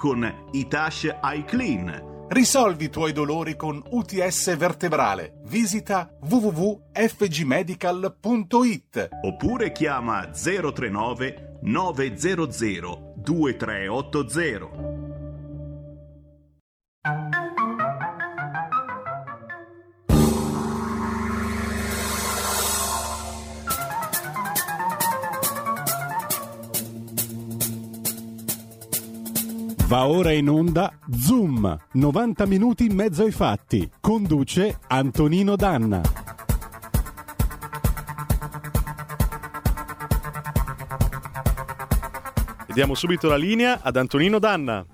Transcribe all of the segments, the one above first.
con Itash iClean. Risolvi i tuoi dolori con UTS vertebrale. Visita www.fgmedical.it oppure chiama 039 900 2380. Va ora in onda Zoom, 90 minuti in mezzo ai fatti. Conduce Antonino Danna. E diamo subito la linea ad Antonino Danna.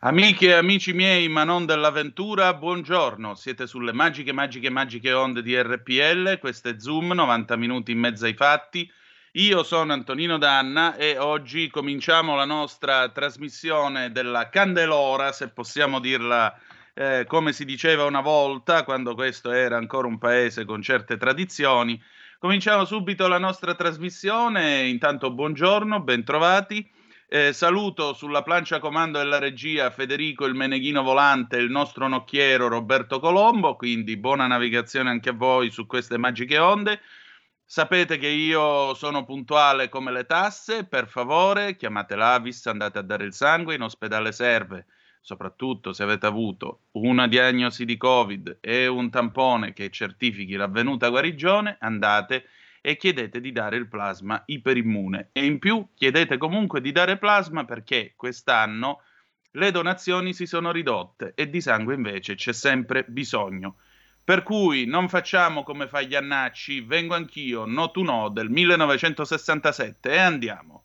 Amiche e amici miei, ma non dell'avventura, buongiorno. Siete sulle magiche, magiche, magiche onde di RPL. Questo è Zoom, 90 minuti in mezzo ai fatti. Io sono Antonino Danna e oggi cominciamo la nostra trasmissione della Candelora, se possiamo dirla eh, come si diceva una volta, quando questo era ancora un paese con certe tradizioni. Cominciamo subito la nostra trasmissione. Intanto buongiorno, bentrovati. Eh, saluto sulla plancia comando della regia Federico il Meneghino Volante e il nostro nocchiero Roberto Colombo, quindi buona navigazione anche a voi su queste magiche onde. Sapete che io sono puntuale come le tasse, per favore chiamate l'Avis, andate a dare il sangue, in ospedale serve, soprattutto se avete avuto una diagnosi di Covid e un tampone che certifichi l'avvenuta guarigione, andate e chiedete di dare il plasma iperimmune e in più chiedete comunque di dare plasma perché quest'anno le donazioni si sono ridotte e di sangue invece c'è sempre bisogno. Per cui non facciamo come fa Iannacci, vengo anch'io, no tu no, del 1967 e andiamo.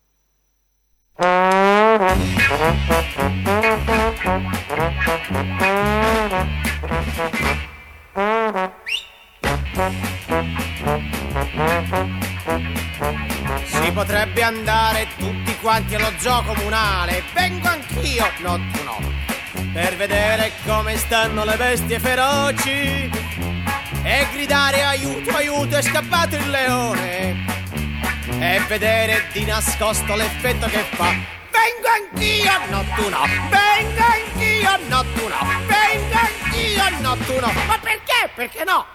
Si potrebbe andare tutti quanti allo zoo comunale, vengo anch'io, no tu no, per vedere come stanno le bestie feroci e gridare aiuto, aiuto, è scappato il leone e vedere di nascosto l'effetto che fa. Vengo anch'io, no tu no, vengo anch'io, no tu no, vengo anch'io, no tu no, ma perché? Perché no?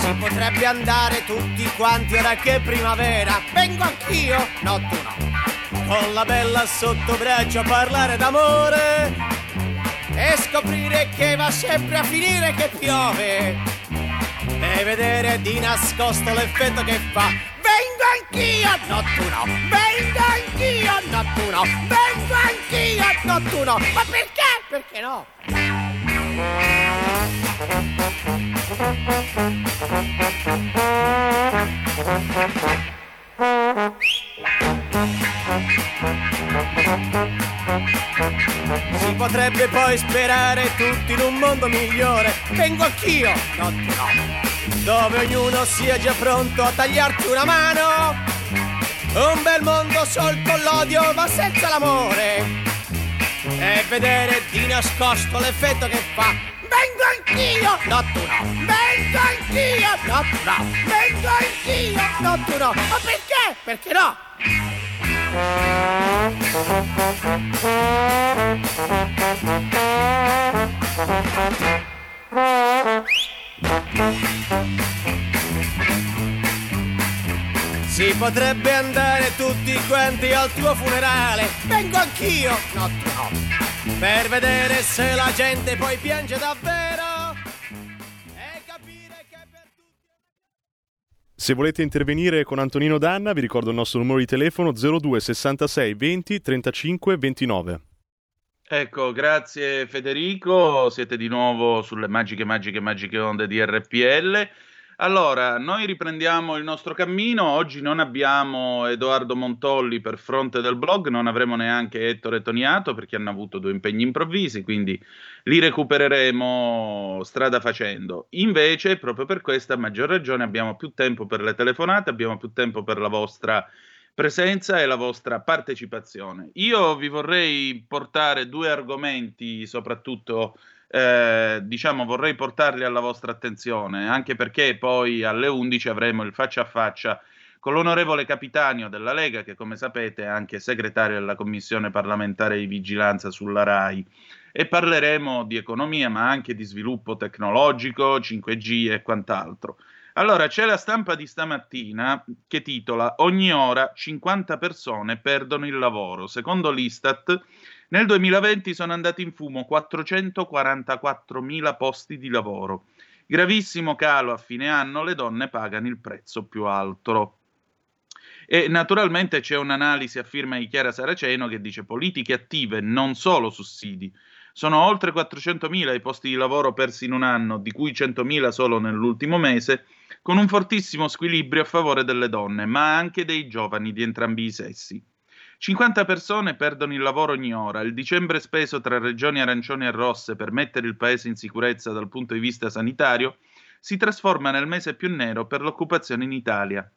Si potrebbe andare tutti quanti ora che è primavera. Vengo anch'io, no tu no. Con la bella sotto braccio a parlare d'amore e scoprire che va sempre a finire che piove e vedere di nascosto l'effetto che fa. Vengo anch'io, no tu no. Vengo anch'io, no tu no. Vengo anch'io, no tu no. Ma perché? Perché no? Si potrebbe poi sperare tutti in un mondo migliore. Vengo anch'io, no no. Dove ognuno sia già pronto a tagliarti una mano. Un bel mondo sol con l'odio ma senza l'amore. E vedere di nascosto l'effetto che fa. Vengo anch'io, no tu no. Vengo anch'io, no tu no. Vengo anch'io, no tu no. Ma perché? Perché no? Si potrebbe andare tutti quanti al tuo funerale. Vengo anch'io, no no. Per vedere se la gente poi piange davvero. Se volete intervenire con Antonino Danna, vi ricordo il nostro numero di telefono 02 66 20 35 29. Ecco, grazie Federico, siete di nuovo sulle magiche, magiche, magiche onde di RPL. Allora, noi riprendiamo il nostro cammino. Oggi non abbiamo Edoardo Montolli per fronte del blog, non avremo neanche Ettore Toniato perché hanno avuto due impegni improvvisi, quindi li recupereremo strada facendo. Invece, proprio per questa maggior ragione, abbiamo più tempo per le telefonate, abbiamo più tempo per la vostra presenza e la vostra partecipazione. Io vi vorrei portare due argomenti, soprattutto eh, diciamo vorrei portarli alla vostra attenzione, anche perché poi alle 11 avremo il faccia a faccia con l'onorevole Capitanio della Lega, che come sapete è anche segretario della Commissione parlamentare di vigilanza sulla RAI, e parleremo di economia, ma anche di sviluppo tecnologico, 5G e quant'altro. Allora, c'è la stampa di stamattina che titola Ogni ora 50 persone perdono il lavoro. Secondo l'Istat, nel 2020 sono andati in fumo 444.000 posti di lavoro. Gravissimo calo a fine anno, le donne pagano il prezzo più alto. E naturalmente c'è un'analisi a firma di Chiara Saraceno che dice politiche attive, non solo sussidi. Sono oltre 400.000 i posti di lavoro persi in un anno, di cui 100.000 solo nell'ultimo mese, con un fortissimo squilibrio a favore delle donne, ma anche dei giovani di entrambi i sessi. 50 persone perdono il lavoro ogni ora. Il dicembre speso tra regioni arancioni e rosse per mettere il paese in sicurezza dal punto di vista sanitario si trasforma nel mese più nero per l'occupazione in Italia.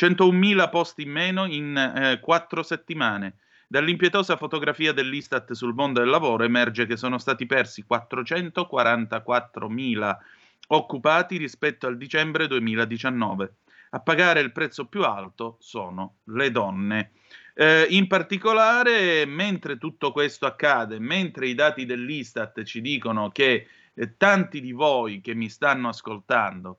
101.000 posti in meno in eh, quattro settimane. Dall'impietosa fotografia dell'Istat sul mondo del lavoro emerge che sono stati persi 444.000 occupati rispetto al dicembre 2019. A pagare il prezzo più alto sono le donne. Eh, in particolare, mentre tutto questo accade, mentre i dati dell'Istat ci dicono che eh, tanti di voi che mi stanno ascoltando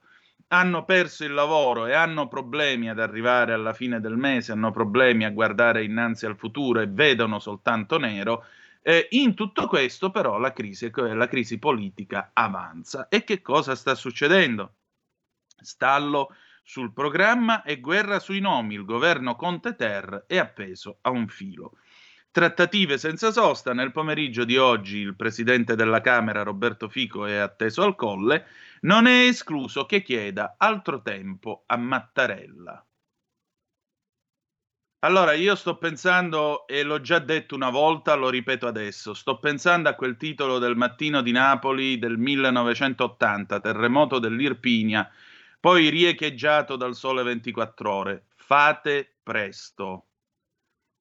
hanno perso il lavoro e hanno problemi ad arrivare alla fine del mese, hanno problemi a guardare innanzi al futuro e vedono soltanto nero, eh, in tutto questo, però, la crisi, la crisi politica avanza. E che cosa sta succedendo? Stallo sul programma e guerra sui nomi. Il governo Conte Ter è appeso a un filo. Trattative senza sosta. Nel pomeriggio di oggi il presidente della Camera, Roberto Fico, è atteso al colle. Non è escluso che chieda altro tempo a Mattarella. Allora, io sto pensando, e l'ho già detto una volta, lo ripeto adesso, sto pensando a quel titolo del mattino di Napoli del 1980, terremoto dell'Irpinia, poi riecheggiato dal sole 24 ore. Fate presto.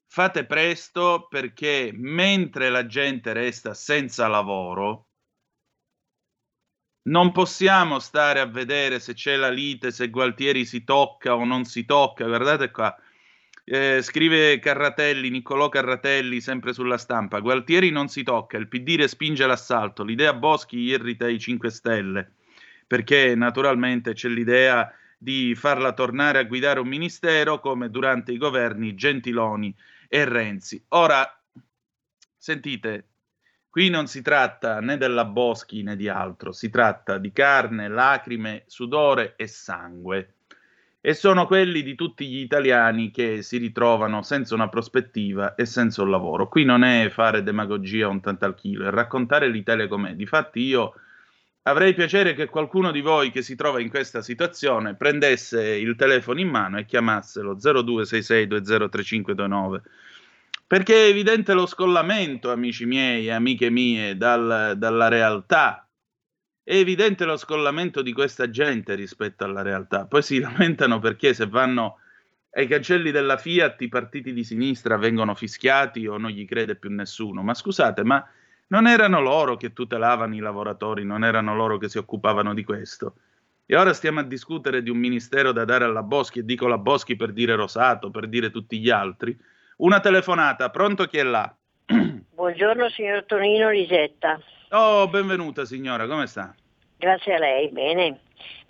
Fate presto perché mentre la gente resta senza lavoro, non possiamo stare a vedere se c'è la lite, se Gualtieri si tocca o non si tocca. Guardate qua eh, scrive Carratelli, Niccolò Carratelli, sempre sulla stampa. Gualtieri non si tocca, il PD respinge l'assalto. L'idea Boschi irrita i 5 Stelle, perché naturalmente c'è l'idea di farla tornare a guidare un ministero come durante i governi Gentiloni e Renzi. Ora, sentite, qui non si tratta né della Boschi né di altro, si tratta di carne, lacrime, sudore e sangue e sono quelli di tutti gli italiani che si ritrovano senza una prospettiva e senza un lavoro. Qui non è fare demagogia un tanto al chilo, è raccontare l'Italia com'è. Difatti io avrei piacere che qualcuno di voi che si trova in questa situazione prendesse il telefono in mano e chiamasse lo 0266203529 perché è evidente lo scollamento, amici miei e amiche mie, dal, dalla realtà è evidente lo scollamento di questa gente rispetto alla realtà. Poi si lamentano perché se vanno ai cancelli della Fiat i partiti di sinistra vengono fischiati o non gli crede più nessuno. Ma scusate, ma non erano loro che tutelavano i lavoratori, non erano loro che si occupavano di questo. E ora stiamo a discutere di un ministero da dare alla Boschi, e dico la Boschi per dire Rosato, per dire tutti gli altri. Una telefonata, pronto chi è là? Buongiorno signor Tonino Lisetta. Oh, benvenuta signora, come sta? Grazie a lei, bene.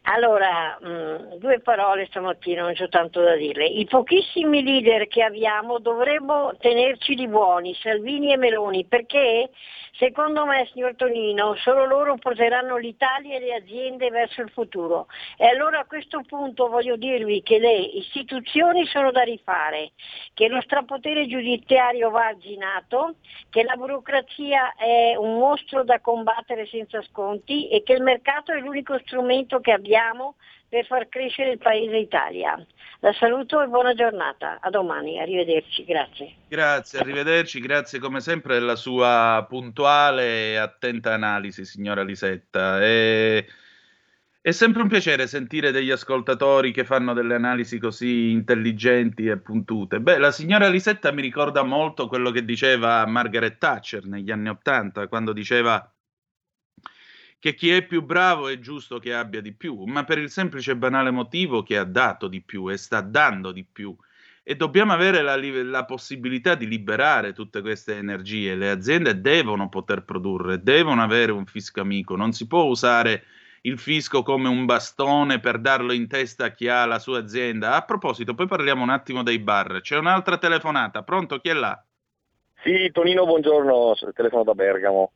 Allora, mh, due parole stamattina, non c'ho tanto da dire. I pochissimi leader che abbiamo dovremmo tenerci di buoni, Salvini e Meloni, perché secondo me, signor Tonino, solo loro porteranno l'Italia e le aziende verso il futuro. E allora a questo punto voglio dirvi che le istituzioni sono da rifare, che lo strapotere giudiziario va arginato, che la burocrazia è un mostro da combattere senza sconti e che il mercato è l'unico strumento che abbiamo per far crescere il paese Italia. La saluto e buona giornata. A domani, arrivederci, grazie. Grazie, arrivederci, grazie come sempre della sua puntuale e attenta analisi, signora Lisetta. E... È sempre un piacere sentire degli ascoltatori che fanno delle analisi così intelligenti e puntute. Beh, la signora Lisetta mi ricorda molto quello che diceva Margaret Thatcher negli anni Ottanta, quando diceva che chi è più bravo è giusto che abbia di più, ma per il semplice e banale motivo che ha dato di più e sta dando di più. E dobbiamo avere la, la, possibilità di liberare tutte queste energie. Le aziende devono poter produrre, devono avere un fisco amico. Non si può usare il fisco come un bastone per darlo in testa a chi ha la sua azienda. A proposito, poi parliamo un attimo dei bar. C'è un'altra telefonata. Pronto? Chi è là? Sì, Tonino, buongiorno. Telefono da Bergamo.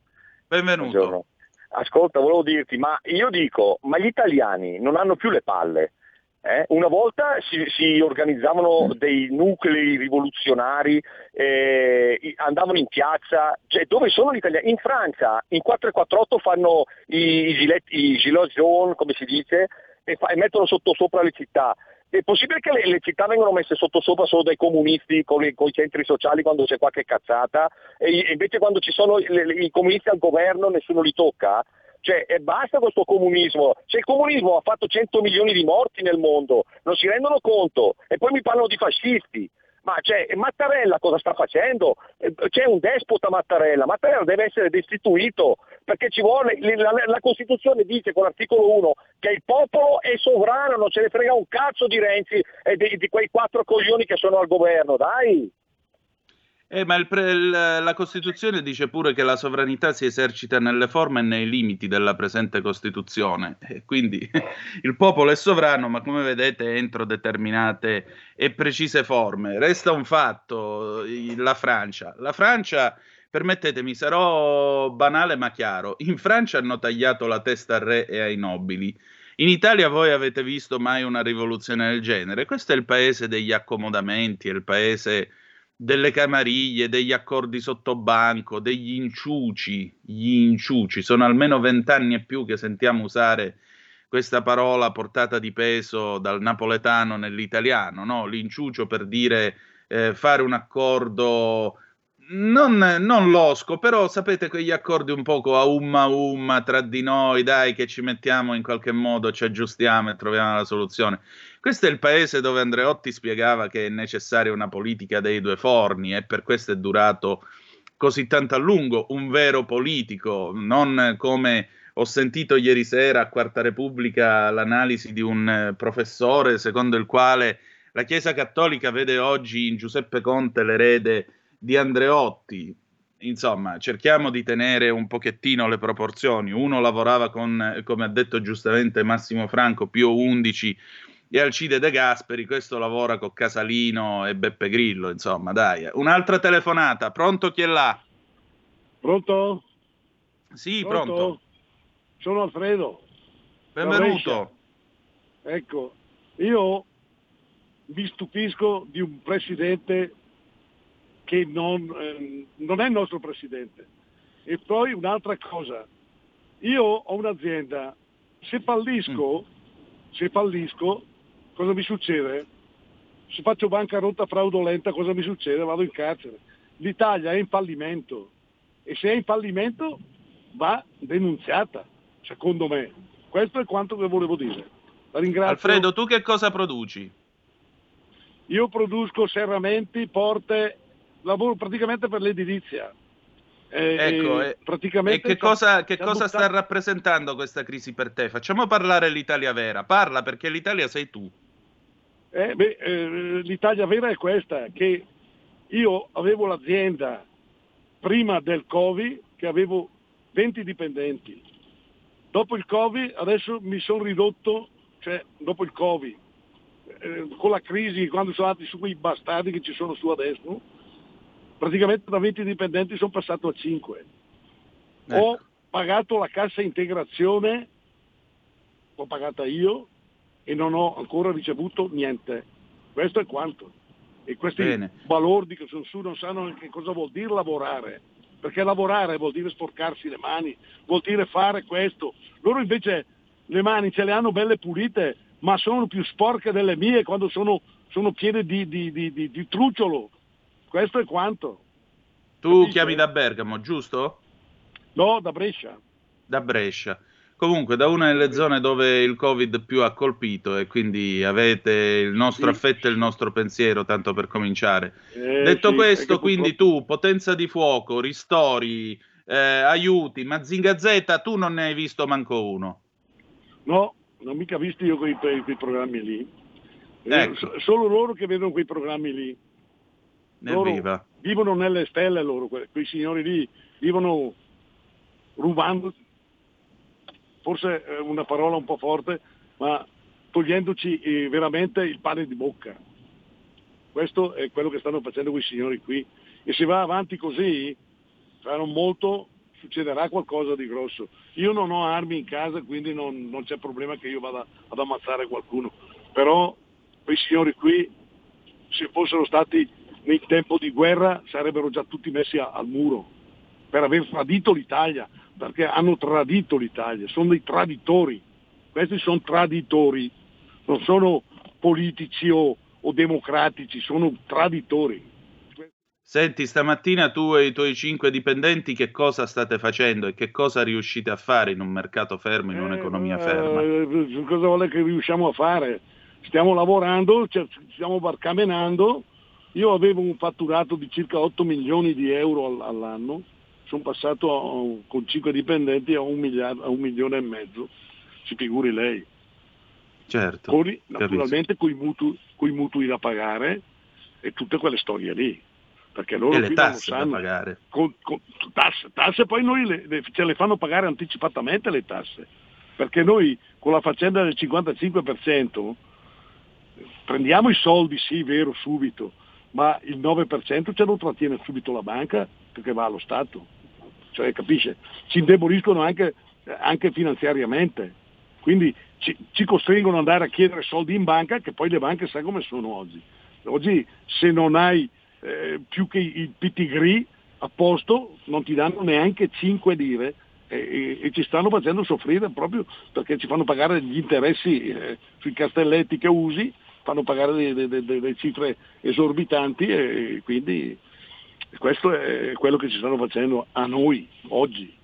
Benvenuto. Buongiorno. Ascolta, volevo dirti, ma io dico, ma gli italiani non hanno più le palle. Eh? Una volta si, si, organizzavano dei nuclei rivoluzionari, eh, andavano in piazza, cioè, dove sono gli italiani? In Francia, in 448 fanno i, i, gilet, i gilet jaune, come si dice, e, fa, e mettono sotto sopra le città. È possibile che le, le, città vengano messe sotto sopra solo dai comunisti con, i, con i centri sociali quando c'è qualche cazzata e, invece quando ci sono le, le, i comunisti al governo nessuno li tocca? Cioè, e basta questo comunismo. Se il comunismo ha fatto 100 milioni di morti nel mondo, non si rendono conto. E poi mi parlano di fascisti. Ma cioè, Mattarella cosa sta facendo? Eh, c'è un despota Mattarella, Mattarella deve essere destituito perché ci vuole, la, la Costituzione dice con l'articolo 1 che il popolo è sovrano, non ce ne frega un cazzo di Renzi e di, di quei quattro coglioni che sono al governo, dai! Eh, ma il pre- il, la Costituzione dice pure che la sovranità si esercita nelle forme e nei limiti della presente Costituzione. E quindi il popolo è sovrano, ma come vedete entro determinate e precise forme. Resta un fatto, la Francia. La Francia, permettetemi, sarò banale ma chiaro. In Francia hanno tagliato la testa al re e ai nobili. In Italia voi avete visto mai una rivoluzione del genere? Questo è il paese degli accomodamenti, è il paese delle camariglie, degli accordi sottobanco, degli inciuci, gli inciuci, sono almeno vent'anni e più che sentiamo usare questa parola portata di peso dal napoletano nell'italiano, no? l'inciucio per dire eh, fare un accordo non, non losco, però sapete quegli accordi un poco a umma umma tra di noi, dai che ci mettiamo in qualche modo, ci aggiustiamo e troviamo la soluzione. Questo è il paese dove Andreotti spiegava che è necessaria una politica dei due forni e per questo è durato così tanto a lungo, un vero politico, non come ho sentito ieri sera a Quarta Repubblica l'analisi di un professore secondo il quale la Chiesa Cattolica vede oggi in Giuseppe Conte l'erede di Andreotti. Insomma, cerchiamo di tenere un pochettino le proporzioni. Uno lavorava con, come ha detto giustamente Massimo Franco, Pio XI e Alcide De Gasperi, questo lavora con Casalino e Beppe Grillo, insomma, dai. Un'altra telefonata, pronto chi è là? Pronto? Sì, pronto. pronto. Sono Alfredo. Benvenuto. Ecco, io mi stupisco di un presidente che non, eh, non, è il nostro presidente. E poi un'altra cosa, io ho un'azienda, se fallisco, mm. se fallisco, cosa mi succede? Se faccio bancarotta fraudolenta, cosa mi succede? Vado in carcere. L'Italia è in fallimento e se è in fallimento va denunziata, secondo me. Questo è quanto che volevo dire. La ringrazio. Alfredo, tu che cosa produci? Io produco serramenti, porte lavoro praticamente per l'edilizia. Eh, ecco, e, e che cosa, che cosa sta rappresentando questa crisi per te? Facciamo parlare l'Italia vera, parla perché l'Italia sei tu. Eh, beh, eh, L'Italia vera è questa, che io avevo l'azienda prima del Covid che avevo 20 dipendenti, dopo il Covid adesso mi sono ridotto cioè dopo il Covid, eh, con la crisi, quando sono andati su quei bastardi che ci sono su adesso, praticamente da 20 dipendenti sono passato a 5. Ecco. Ho pagato la cassa integrazione, l'ho pagata io e non ho ancora ricevuto niente. Questo è quanto. E questi Bene. balordi che sono su non sanno neanche cosa vuol dire lavorare. Perché lavorare vuol dire sporcarsi le mani, vuol dire fare questo. Loro invece le mani ce le hanno belle pulite, ma sono più sporche delle mie quando sono, sono piene di, di- di- di- di trucciolo. Questo è quanto. Tu Capisci? chiami da Bergamo, giusto? No, da Brescia. Da Brescia. Comunque, da una delle zone dove il Covid più ha colpito e quindi avete il nostro Sì. affetto e il nostro pensiero, tanto per cominciare. Eh, Detto sì, questo, quindi tu, potenza di fuoco, ristori, eh, aiuti, Mazinga Z, tu non ne hai visto manco uno. No, non mica visto io quei, quei- programmi lì. Eh, Ecco. so- solo loro che vedono quei programmi lì. Vivono nelle stelle loro, que- quei signori lì vivono rubando, forse è una parola un po' forte, ma togliendoci eh, veramente il pane di bocca. Questo è quello che stanno facendo quei signori qui. E se va avanti così, non molto succederà qualcosa di grosso. Io non ho armi in casa, quindi non, non c'è problema che io vada ad ammazzare qualcuno. Però quei signori qui, se fossero stati nel tempo di guerra, sarebbero già tutti messi a- al muro per aver tradito l'Italia, perché hanno tradito l'Italia, sono dei traditori. Questi sono traditori, non sono politici o, o democratici, sono traditori. Senti, stamattina tu e i tuoi cinque dipendenti che cosa state facendo e che cosa riuscite a fare in un mercato fermo, in un'economia ferma? Eh, cosa vuole che riusciamo a fare? Stiamo lavorando, stiamo barcamenando. Io avevo un fatturato di circa 8 milioni di euro all- all'anno, sono passato con 5 dipendenti a un, miliardo, a un milione e mezzo, si figuri lei. Certo, Con, naturalmente con i, mutui, mutui da pagare e tutte quelle storie lì. Perché loro E le qui non tasse da sanno. pagare. Con- con- tasse, tasse poi noi le, le- ce le fanno pagare anticipatamente le tasse, perché noi con la faccenda del 55% prendiamo i soldi, sì, vero, subito, ma il 9% ce lo trattiene subito la banca perché va allo Stato. Cioè, capisce? Ci indeboliscono anche, anche finanziariamente. Quindi ci, ci costringono ad andare a chiedere soldi in banca, che poi le banche sai come sono oggi. Oggi se non hai eh, più che il pitigree a posto non ti danno neanche 5 lire e, e- e ci stanno facendo soffrire proprio perché ci fanno pagare gli interessi eh, sui castelletti che usi, fanno pagare delle, delle- delle cifre esorbitanti e quindi questo è quello che ci stanno facendo a noi oggi.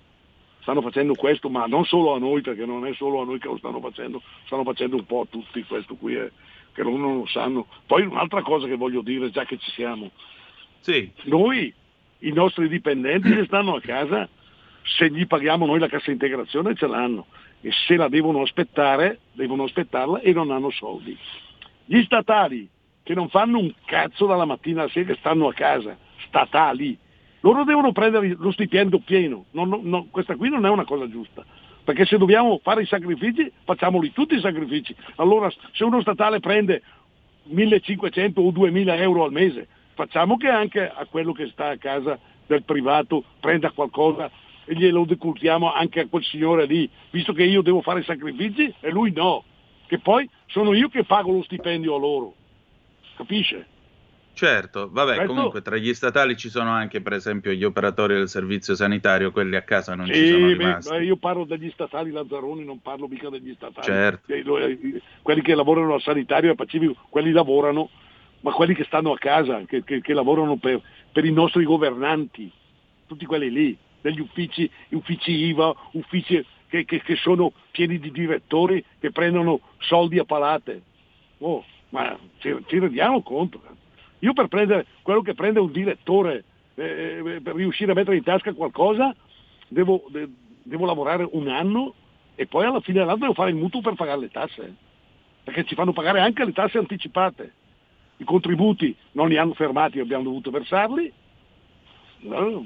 Stanno facendo questo, ma non solo a noi, perché non è solo a noi che lo stanno facendo, stanno facendo un po' a tutti questo qui, è, che loro non lo sanno. Poi un'altra cosa che voglio dire, già che ci siamo, Sì, noi, i nostri dipendenti che stanno a casa, se gli paghiamo noi la cassa integrazione ce l'hanno e se la devono aspettare, devono aspettarla e non hanno soldi. Gli statali che non fanno un cazzo dalla mattina alla sera, che stanno a casa, statali, loro devono prendere lo stipendio pieno, Non- non- non- questa qui non è una cosa giusta. Perché se dobbiamo fare i sacrifici, facciamoli tutti i sacrifici. Allora, se uno statale prende 1500 o 2000 euro al mese, facciamo che anche a quello che sta a casa del privato prenda qualcosa e glielo decurtiamo anche a quel signore lì, visto che io devo fare i sacrifici e lui no, che poi sono io che pago lo stipendio a loro. Capisce? Certo. Vabbè, Questo- comunque tra gli statali ci sono anche, per esempio, gli operatori del servizio sanitario, quelli a casa non ci Sì, sono beh, rimasti. ma io parlo degli statali Lazzaroni, non parlo mica degli statali. Certo. Eh, eh, Quelli che lavorano al sanitario e al Pacifico, quelli lavorano, ma quelli che stanno a casa, che, che- che lavorano per, per i nostri governanti, tutti quelli lì, degli uffici, uffici IVA, uffici che, che- che sono pieni di direttori che prendono soldi a palate. Oh, ma ci, ci rendiamo conto? Eh? Io per prendere quello che prende un direttore, eh, eh, per riuscire a mettere in tasca qualcosa, devo, de- devo lavorare un anno e poi alla fine dell'anno devo fare il mutuo per pagare le tasse, perché ci fanno pagare anche le tasse anticipate. I contributi non li hanno fermati, abbiamo dovuto versarli. No,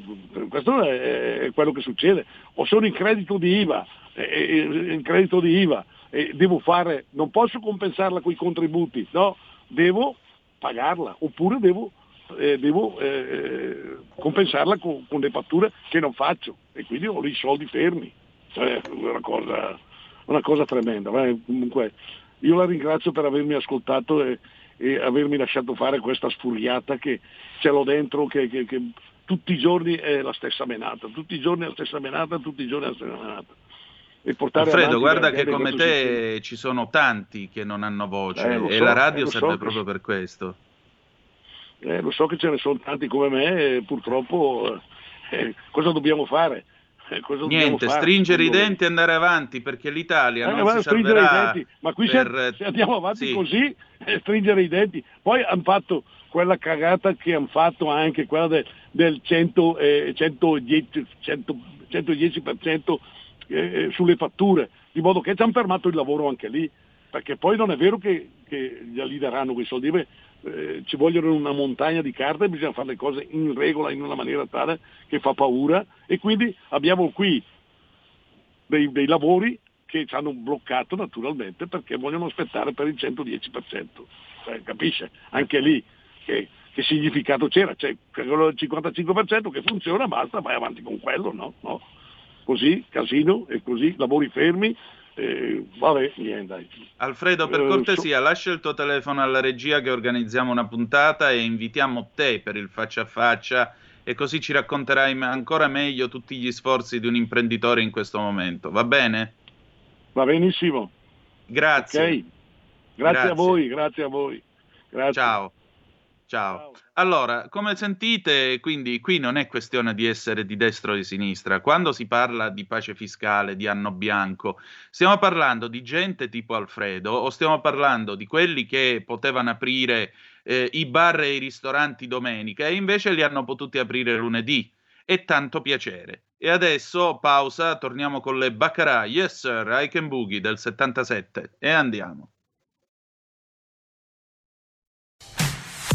questo è, quello che succede. O sono in credito di IVA il credito di IVA, e devo fare, non posso compensarla con i contributi, no, devo pagarla, oppure devo, eh, devo eh, compensarla con, con, le fatture che non faccio e quindi ho i soldi fermi. Cioè, una cosa, una cosa tremenda. Eh, comunque, io la ringrazio per avermi ascoltato e, e, avermi lasciato fare questa sfuriata che ce l'ho dentro, che, che, che tutti i giorni è la stessa menata, tutti i giorni è la stessa menata, tutti i giorni è la stessa menata e portare Alfredo, guarda che come te sistema. ci sono tanti che non hanno voce eh, e so, la radio eh, serve so proprio per questo. Eh, lo so che ce ne sono tanti come me e purtroppo eh, cosa dobbiamo fare? Eh, cosa Niente, dobbiamo stringere i denti e andare avanti perché l'Italia non si salverà ma qui per... se, andiamo avanti sì. così stringere i denti poi hanno fatto quella cagata che hanno fatto anche quella de, del 100, eh, 110, 100, 110% eh, sulle fatture, di modo che ci hanno fermato il lavoro anche lì, perché poi non è vero che, che gli daranno quei soldi, Beh, eh, ci vogliono una montagna di carte bisogna fare le cose in regola, in una maniera tale che fa paura e quindi abbiamo qui dei, dei lavori che ci hanno bloccato naturalmente perché vogliono aspettare per il 110%. Cioè, capisce? Anche lì che, che significato c'era? C'è quello del 55% che funziona, basta, vai avanti con quello, no? no? Così casino e così lavori fermi. Eh, vabbè, niente. Alfredo, per eh, cortesia, so... lascia il tuo telefono alla regia che organizziamo una puntata e invitiamo te per il faccia a faccia e così ci racconterai ancora meglio tutti gli sforzi di un imprenditore in questo momento. Va bene? Va benissimo. Grazie. Okay. Grazie, grazie, a voi, grazie a voi. Grazie. Ciao. Ciao. Allora, come sentite, quindi qui non è questione di essere di destra o di sinistra. Quando si parla di pace fiscale, di anno bianco, stiamo parlando di gente tipo Alfredo o stiamo parlando di quelli che potevano aprire eh, i bar e i ristoranti domenica e invece li hanno potuti aprire lunedì. E tanto piacere. E adesso pausa, torniamo con le Baccarat, Yes Sir, I Can Boogie del 77 e andiamo.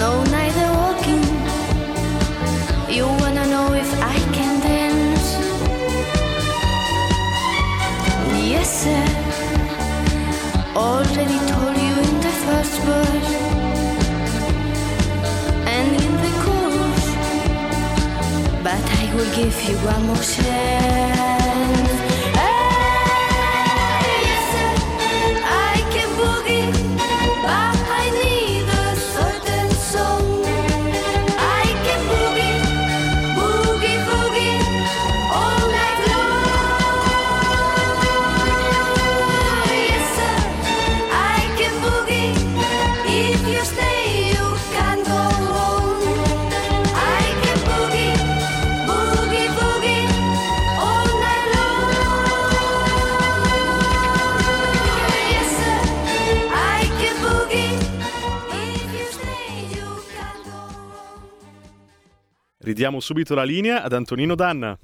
no night walking. You wanna know if I can dance? Yes. Already told you in the first verse and in the chorus, but I will give you one more chance. Ridiamo subito la linea ad Antonino Danna.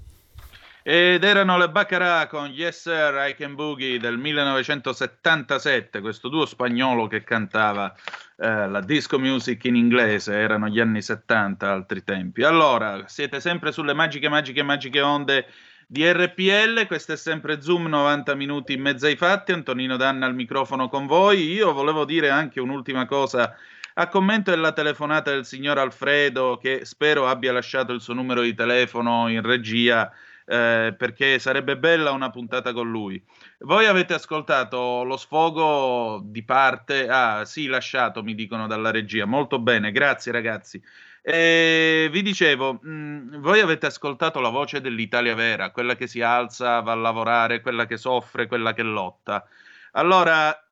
Ed erano le Baccarat con Yes Sir, I Can Boogie del 1977, questo duo spagnolo che cantava eh, la disco music in inglese, erano gli anni 70, altri tempi. Allora, siete sempre sulle magiche, magiche, magiche onde di RPL, questo è sempre Zoom, 90 minuti in mezzo ai fatti, Antonino Danna al microfono con voi. Io volevo dire anche un'ultima cosa a commento della telefonata del signor Alfredo, che spero abbia lasciato il suo numero di telefono in regia, eh, perché sarebbe bella una puntata con lui. Voi avete ascoltato lo sfogo di parte? Ah, sì, lasciato, mi dicono dalla regia. Molto bene, grazie ragazzi. Eh, vi dicevo, mh, voi avete ascoltato la voce dell'Italia vera, quella che si alza, va a lavorare, quella che soffre, quella che lotta. Allora,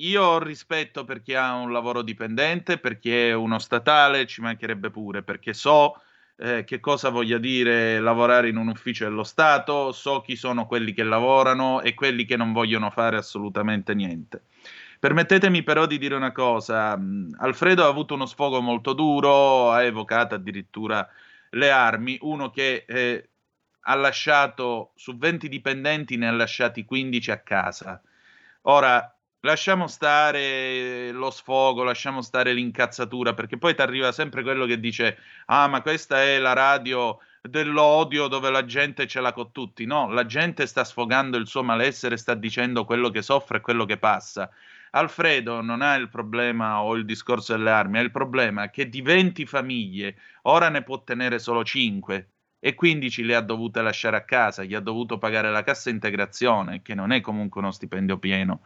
io ho rispetto per chi ha un lavoro dipendente, per chi è uno statale, ci mancherebbe pure, perché so eh, che cosa voglia dire lavorare in un ufficio dello Stato, so chi sono quelli che lavorano e quelli che non vogliono fare assolutamente niente. Permettetemi però di dire una cosa, mh, Alfredo ha avuto uno sfogo molto duro, ha evocato addirittura le armi, uno che eh, ha lasciato su 20 dipendenti ne ha lasciati 15 a casa. Ora, lasciamo stare lo sfogo, lasciamo stare l'incazzatura, perché poi ti arriva sempre quello che dice: Ah, ma questa è la radio dell'odio dove la gente ce l'ha con tutti. No, la gente sta sfogando il suo malessere, sta dicendo quello che soffre e quello che passa. Alfredo non ha il problema o il discorso delle armi, ha il problema che di 20 famiglie ora ne può tenere solo 5 e 15 le ha dovute lasciare a casa, gli ha dovuto pagare la cassa integrazione, che non è comunque uno stipendio pieno.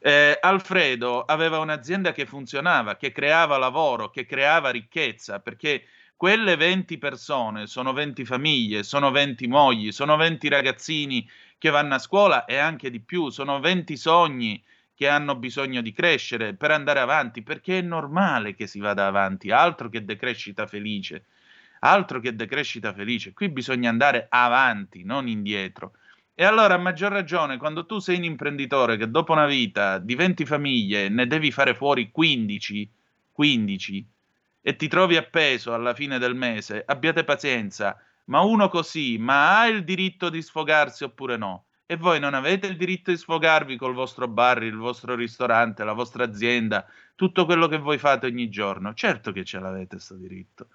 Eh, Alfredo aveva un'azienda che funzionava, che creava lavoro, che creava ricchezza, perché quelle 20 persone sono 20 famiglie, sono 20 mogli, sono 20 ragazzini che vanno a scuola e anche di più, sono 20 sogni che hanno bisogno di crescere per andare avanti, perché è normale che si vada avanti, altro che decrescita felice, altro che decrescita felice, qui bisogna andare avanti, non indietro. E allora a maggior ragione, quando tu sei un imprenditore che dopo una vita di 20 famiglie ne devi fare fuori 15, 15 e ti trovi appeso alla fine del mese, abbiate pazienza, ma uno così, ma ha il diritto di sfogarsi oppure no? E voi non avete il diritto di sfogarvi col vostro bar, il vostro ristorante, la vostra azienda, tutto quello che voi fate ogni giorno? Certo che ce l'avete questo diritto,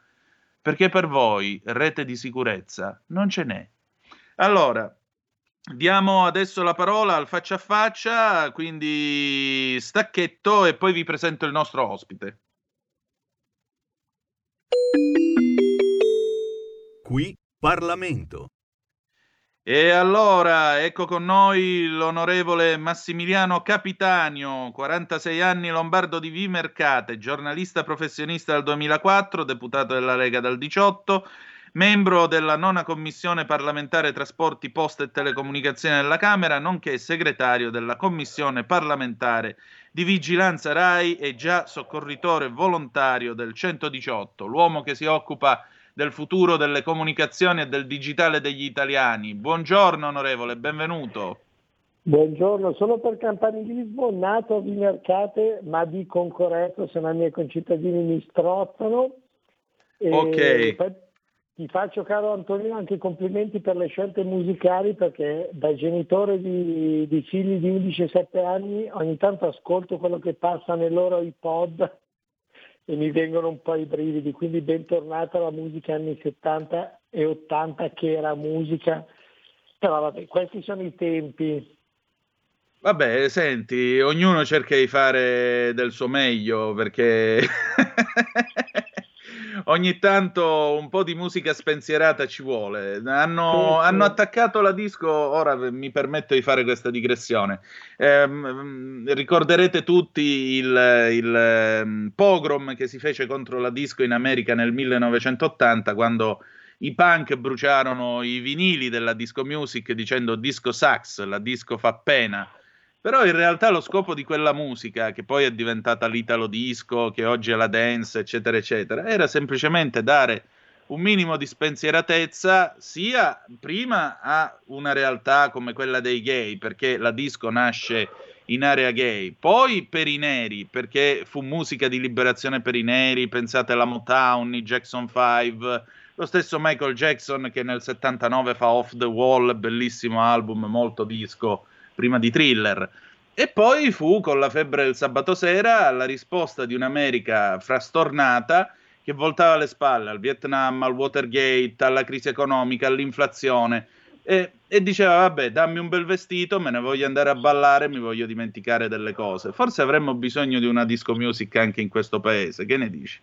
perché per voi rete di sicurezza non ce n'è. Allora, diamo adesso la parola al faccia a faccia, quindi stacchetto e poi vi presento il nostro ospite. Qui Parlamento. E allora, ecco con noi l'onorevole Massimiliano Capitanio, 46 anni, lombardo di Vimercate, giornalista professionista dal 2004, deputato della Lega dal 18, membro della nona commissione parlamentare trasporti, poste e telecomunicazioni della Camera, nonché segretario della commissione parlamentare di vigilanza RAI e già soccorritore volontario del 118, l'uomo che si occupa del futuro delle comunicazioni e del digitale degli italiani. Buongiorno onorevole, benvenuto. Buongiorno, sono per campanilismo, nato a Vimercate, ma di concorrenza, se no i miei concittadini mi strozzano. E Ok. poi Ti faccio, caro Antonino, anche i complimenti per le scelte musicali perché da genitore di, di figli di 11 e 7 anni ogni tanto ascolto quello che passa nei loro iPod e mi vengono un po' i brividi, quindi bentornata alla musica anni 70 e 80 che era musica. Però vabbè, questi sono i tempi. Vabbè, senti, ognuno cerca di fare del suo meglio perché ogni tanto un po' di musica spensierata ci vuole. Hanno, hanno attaccato la disco, ora mi permetto di fare questa digressione. Ehm, ricorderete tutti il, il, ehm, pogrom che si fece contro la disco in America nel 1980 quando i punk bruciarono i vinili della disco music dicendo disco sax, la disco fa pena. Però in realtà lo scopo di quella musica, che poi è diventata l'italo disco, che oggi è la dance, eccetera, eccetera, era semplicemente dare un minimo di spensieratezza sia prima a una realtà come quella dei gay, perché la disco nasce in area gay, poi per i neri, perché fu musica di liberazione per i neri, pensate alla Motown, i Jackson 5, lo stesso Michael Jackson che nel 79 fa Off the Wall, bellissimo album, molto disco, prima di Thriller. E poi fu con la febbre del sabato sera la risposta di un'America frastornata che voltava le spalle al Vietnam, al Watergate, alla crisi economica, all'inflazione e, e diceva vabbè dammi un bel vestito, me ne voglio andare a ballare, mi voglio dimenticare delle cose. Forse avremmo bisogno di una disco music anche in questo paese, che ne dici?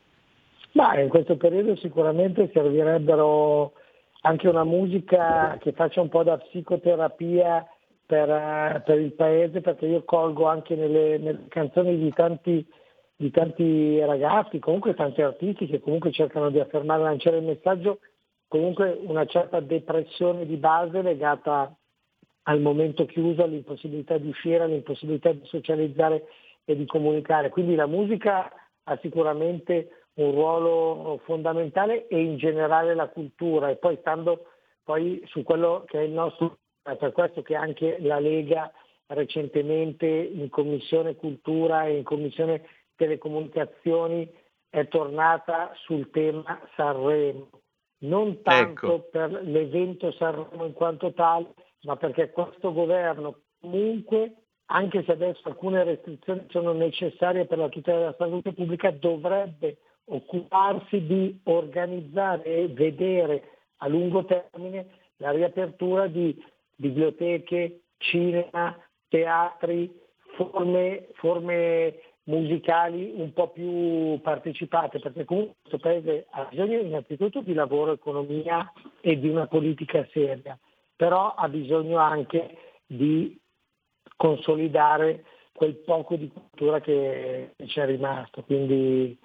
Ma in questo periodo sicuramente servirebbero anche una musica che faccia un po' da psicoterapia per, eh, per il paese, perché io colgo anche nelle, nelle canzoni di tanti, di tanti ragazzi, comunque tanti artisti che comunque cercano di affermare, lanciare il messaggio, comunque una certa depressione di base legata al momento chiuso, all'impossibilità di uscire, all'impossibilità di socializzare e di comunicare. Quindi la musica ha sicuramente un ruolo fondamentale e in generale la cultura e poi stando poi su quello che è il nostro, è per questo che anche la Lega recentemente in Commissione Cultura e in Commissione Telecomunicazioni è tornata sul tema Sanremo, non tanto Ecco. per l'evento Sanremo in quanto tale, ma perché questo governo comunque, anche se adesso alcune restrizioni sono necessarie per la tutela della salute pubblica, dovrebbe occuparsi di organizzare e vedere a lungo termine la riapertura di biblioteche, cinema, teatri, forme, forme musicali un po' più partecipate, perché comunque questo paese ha bisogno innanzitutto di lavoro, economia e di una politica seria, però ha bisogno anche di consolidare quel poco di cultura che ci è rimasto. Quindi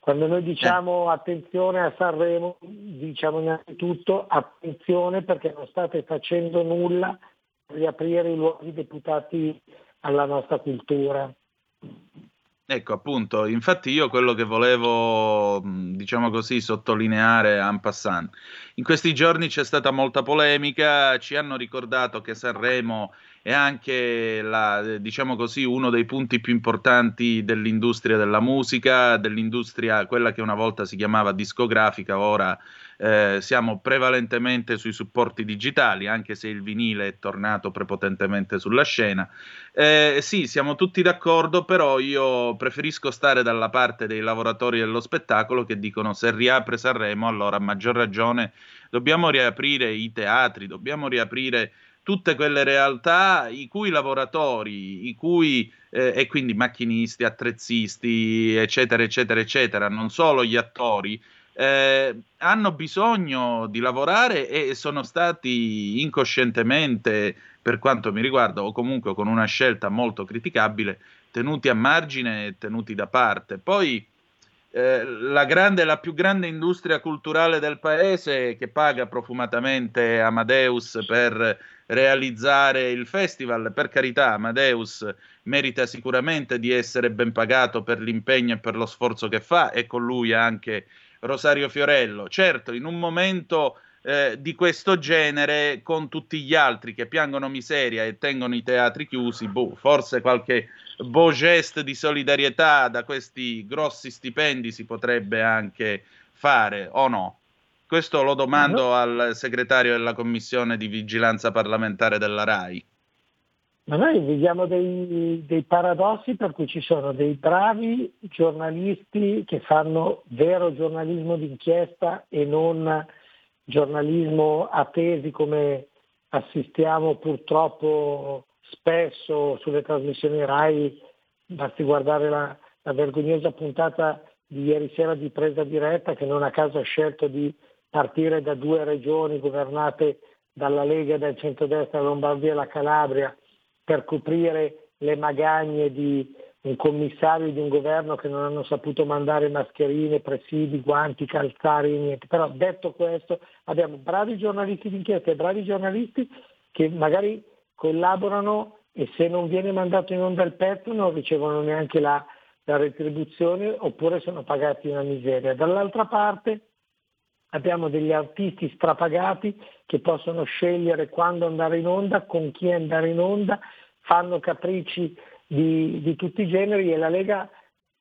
quando noi diciamo attenzione a Sanremo, diciamo innanzitutto attenzione perché non state facendo nulla per riaprire i luoghi deputati alla nostra cultura. Ecco, appunto, infatti io quello che volevo, diciamo così, sottolineare en passant. In questi giorni c'è stata molta polemica, ci hanno ricordato che Sanremo è anche, la, diciamo così, uno dei punti più importanti dell'industria della musica, dell'industria, quella che una volta si chiamava discografica, ora eh, siamo prevalentemente sui supporti digitali, anche se il vinile è tornato prepotentemente sulla scena. Eh, sì, siamo tutti d'accordo, però io preferisco stare dalla parte dei lavoratori dello spettacolo che dicono se riapre Sanremo, allora a maggior ragione dobbiamo riaprire i teatri, dobbiamo riaprire tutte quelle realtà i cui lavoratori, i cui eh, e quindi macchinisti, attrezzisti, eccetera, eccetera, eccetera, non solo gli attori, eh, hanno bisogno di lavorare e sono stati incoscientemente, per quanto mi riguarda, o comunque con una scelta molto criticabile, tenuti a margine e tenuti da parte. Poi eh, la, grande, la più grande industria culturale del paese che paga profumatamente Amadeus per realizzare il festival, per carità, Amadeus merita sicuramente di essere ben pagato per l'impegno e per lo sforzo che fa e con lui anche Rosario Fiorello. Certo, in un momento eh, di questo genere, con tutti gli altri che piangono miseria e tengono i teatri chiusi, boh, forse qualche beau geste di solidarietà da questi grossi stipendi si potrebbe anche fare o no? Questo lo domando al segretario della commissione di vigilanza parlamentare della RAI. Ma noi viviamo dei, dei paradossi per cui ci sono dei bravi giornalisti che fanno vero giornalismo d'inchiesta e non giornalismo a tesi come assistiamo purtroppo spesso sulle trasmissioni RAI, basti guardare la, la vergognosa puntata di ieri sera di presa diretta che non a caso ha scelto di partire da due regioni governate dalla Lega dal centrodestra, la Lombardia e la Calabria, per coprire le magagne di un commissario di un governo che non hanno saputo mandare mascherine, presidi, guanti, calzari, niente. Però detto questo abbiamo bravi giornalisti d'inchiesta e bravi giornalisti che magari collaborano e se non viene mandato in onda il pezzo non ricevono neanche la, la retribuzione oppure sono pagati una miseria. Dall'altra parte abbiamo degli artisti strapagati che possono scegliere quando andare in onda, con chi andare in onda, fanno capricci di, di tutti i generi e la Lega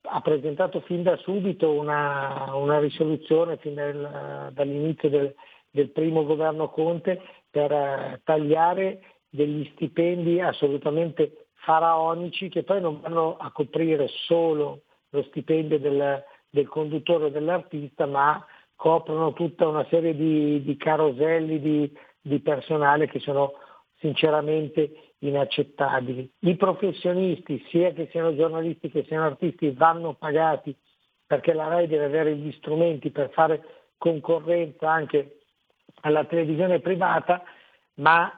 ha presentato fin da subito una, una risoluzione fin dal, dall'inizio del, del, primo governo Conte per eh, tagliare degli stipendi assolutamente faraonici che poi non vanno a coprire solo lo stipendio del, del conduttore o dell'artista, ma coprono tutta una serie di, di caroselli di, di personale che sono sinceramente inaccettabili. I professionisti, sia che siano giornalisti che siano artisti, vanno pagati perché la RAI deve avere gli strumenti per fare concorrenza anche alla televisione privata, ma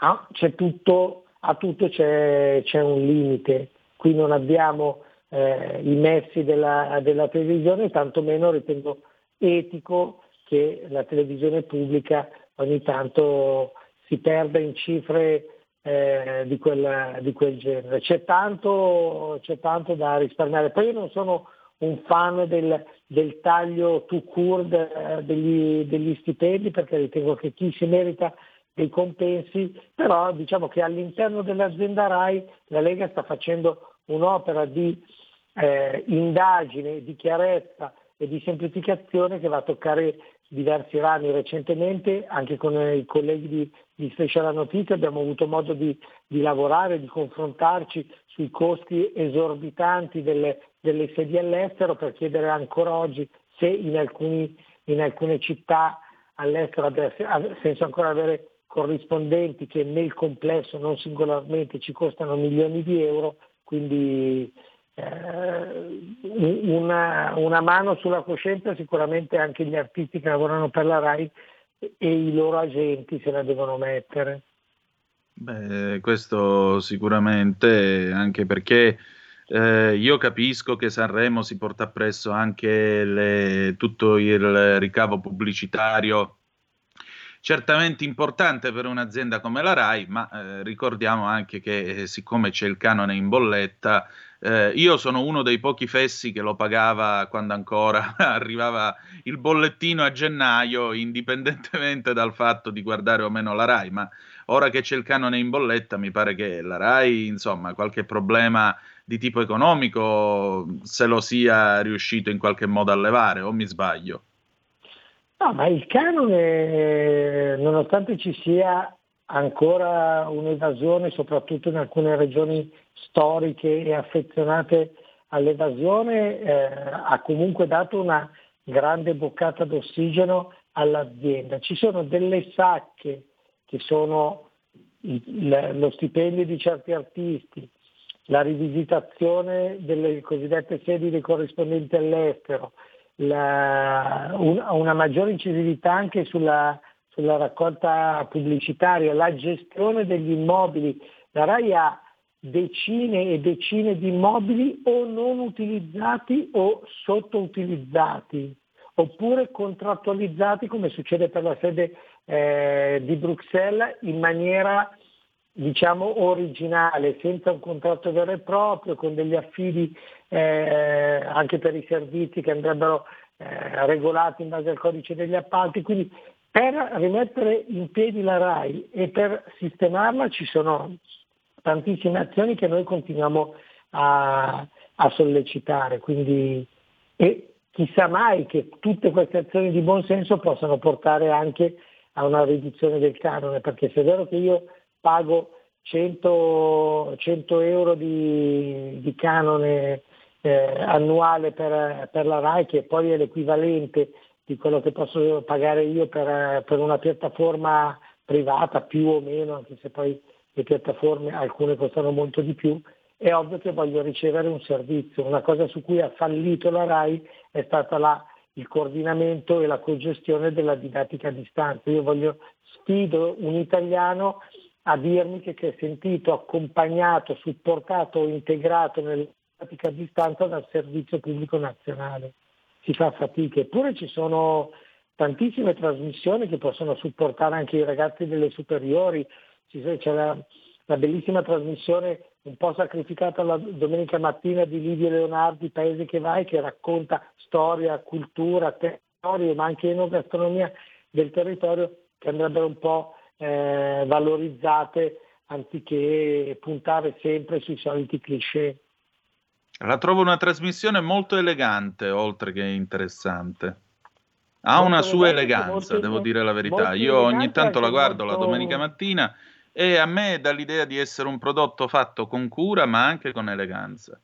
ah, c'è tutto, a tutto c'è, c'è, un limite. Qui non abbiamo eh, i messi della, della televisione, tantomeno ritengo etico che la televisione pubblica ogni tanto si perda in cifre eh, di, quel, di, quel, genere. C'è tanto, c'è tanto, da risparmiare. Poi io non sono un fan del, del taglio to court eh, degli, degli, stipendi perché ritengo che chi si merita dei compensi, però diciamo che all'interno dell'azienda RAI la Lega sta facendo un'opera di eh, indagine, di chiarezza e di semplificazione che va a toccare diversi rami recentemente, anche con i colleghi di, di Special Notizia abbiamo avuto modo di, di, lavorare, di confrontarci sui costi esorbitanti delle, delle sedi all'estero per chiedere ancora oggi se in, alcuni, in alcune città all'estero abbia senso ancora avere corrispondenti che nel complesso, non singolarmente, ci costano milioni di euro, quindi eh, una, una, mano sulla coscienza sicuramente anche gli artisti che lavorano per la RAI e i loro agenti se la devono mettere. Beh, questo sicuramente, anche perché eh, io capisco che Sanremo si porta appresso anche le, tutto il ricavo pubblicitario certamente importante per un'azienda come la RAI, ma eh, ricordiamo anche che eh, siccome c'è il canone in bolletta, eh, io sono uno dei pochi fessi che lo pagava quando ancora arrivava il bollettino a gennaio, indipendentemente dal fatto di guardare o meno la RAI, ma ora che c'è il canone in bolletta mi pare che la RAI, insomma, qualche problema di tipo economico se lo sia riuscito in qualche modo a levare, o mi sbaglio? No, ma il canone, nonostante ci sia ancora un'evasione, soprattutto in alcune regioni storiche e affezionate all'evasione, eh, ha comunque dato una grande boccata d'ossigeno all'azienda. Ci sono delle sacche che sono il, lo stipendio di certi artisti, la rivisitazione delle cosiddette sedi dei corrispondenti all'estero, la, un, una maggiore incisività anche sulla, sulla, raccolta pubblicitaria, la gestione degli immobili. La RAI ha decine e decine di immobili o non utilizzati o sottoutilizzati, oppure contrattualizzati come succede per la sede eh, di Bruxelles in maniera diciamo originale, senza un contratto vero e proprio, con degli affidi eh, anche per i servizi che andrebbero eh, regolati in base al codice degli appalti. Quindi per rimettere in piedi la RAI e per sistemarla ci sono tantissime azioni che noi continuiamo a, a sollecitare. Quindi, e chissà mai che tutte queste azioni di buon senso possano portare anche a una riduzione del canone, perché se è vero che io pago 100, 100 euro di, di canone eh, annuale per, per, la RAI, che poi è l'equivalente di quello che posso pagare io per, per una piattaforma privata, più o meno, anche se poi le piattaforme alcune costano molto di più, è ovvio che voglio ricevere un servizio. Una cosa su cui ha fallito la RAI è stata la- il coordinamento e la cogestione della didattica a distanza. Io voglio, sfido un italiano a dirmi che, che è sentito accompagnato, supportato o integrato nella didattica a distanza dal servizio pubblico nazionale. Si fa fatica, eppure ci sono tantissime trasmissioni che possono supportare anche i ragazzi delle superiori. C'è la, la bellissima trasmissione un po' sacrificata la domenica mattina di Livio Leonardi, Paese che vai, che racconta storia, cultura, territorio, ma anche enogastronomia del territorio che andrebbero un po' eh, valorizzate anziché puntare sempre sui soliti cliché. La trovo una trasmissione molto elegante, oltre che interessante. Ha Molto una sua eleganza, molto- devo dire la verità. Io ogni tanto la guardo la molto- domenica mattina e a me dà l'idea di essere un prodotto fatto con cura, ma anche con eleganza,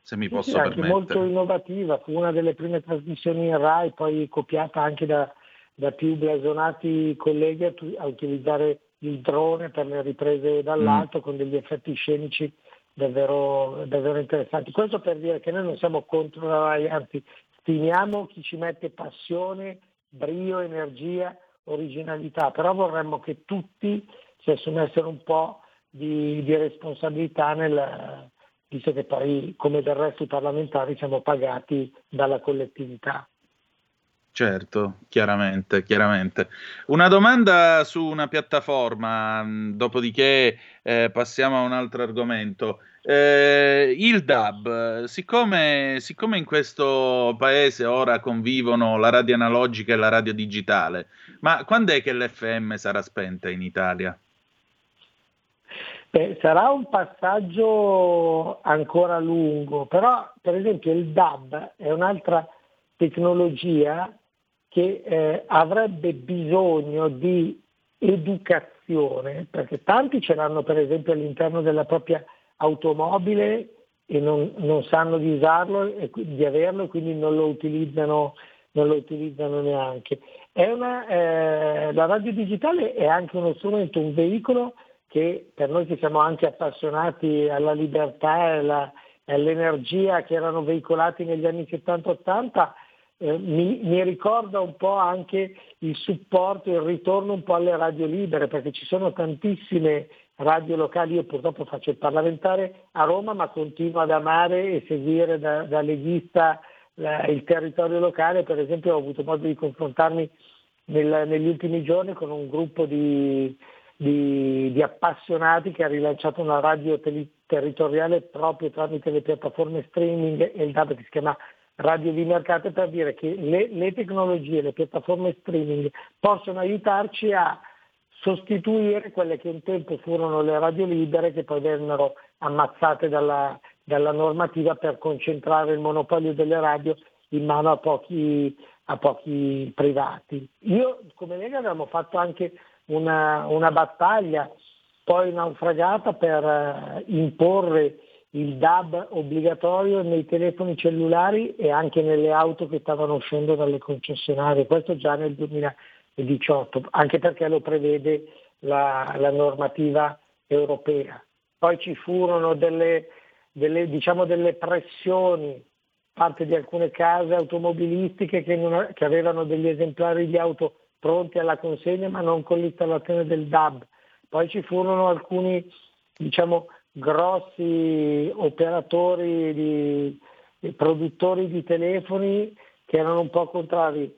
se mi Sì, posso sì, permettere. molto innovativa, fu una delle prime trasmissioni in Rai, poi copiata anche da, da più blasonati colleghi a, tu- a utilizzare il drone per le riprese dall'alto con degli effetti scenici davvero, davvero interessanti. Questo per dire che noi non siamo contro la Rai, anzi stimiamo chi ci mette passione, brio, energia, originalità, però vorremmo che tutti si assumessero un po' di, di responsabilità nel, visto che poi come del resto i parlamentari siamo pagati dalla collettività. Certo, chiaramente, chiaramente. Una domanda su una piattaforma, mh, dopodiché eh, passiamo a un altro argomento. Eh, il DAB, siccome, siccome in questo paese ora convivono la radio analogica e la radio digitale, ma quando è che l'FM sarà spenta in Italia? Beh, sarà un passaggio ancora lungo, però per esempio il DAB è un'altra tecnologia che eh, avrebbe bisogno di educazione, perché tanti ce l'hanno per esempio all'interno della propria automobile e non, non sanno di usarlo e di averlo e quindi non lo utilizzano, non lo utilizzano neanche. Una, eh, la radio digitale è anche uno strumento, un veicolo che per noi che siamo anche appassionati alla libertà e alla- all'energia che erano veicolati negli anni 70-80, eh, mi, mi ricorda un po' anche il supporto, il ritorno un po' alle radio libere, perché ci sono tantissime radio locali, io purtroppo faccio il parlamentare a Roma, ma continuo ad amare e seguire da, da leghista la- il territorio locale, per esempio ho avuto modo di confrontarmi nel- negli ultimi giorni con un gruppo di, di- di appassionati che ha rilanciato una radio tele- territoriale proprio tramite le piattaforme streaming e il DAB che si chiama Radio di Mercato per dire che le, le tecnologie, le piattaforme streaming possono aiutarci a sostituire quelle che un tempo furono le radio libere che poi vennero ammazzate dalla, dalla normativa per concentrare il monopolio delle radio in mano a pochi, a pochi privati. Io come Lega abbiamo fatto anche una, una battaglia poi naufragata per eh, imporre il DAB obbligatorio nei telefoni cellulari e anche nelle auto che stavano uscendo dalle concessionarie, questo già nel 2018, anche perché lo prevede la, la normativa europea. Poi ci furono delle, delle, diciamo delle pressioni da parte di alcune case automobilistiche che, non- che avevano degli esemplari di auto pronti alla consegna ma non con l'installazione del DAB. Poi ci furono alcuni diciamo, grossi operatori, di, produttori di telefoni che erano un po' contrari.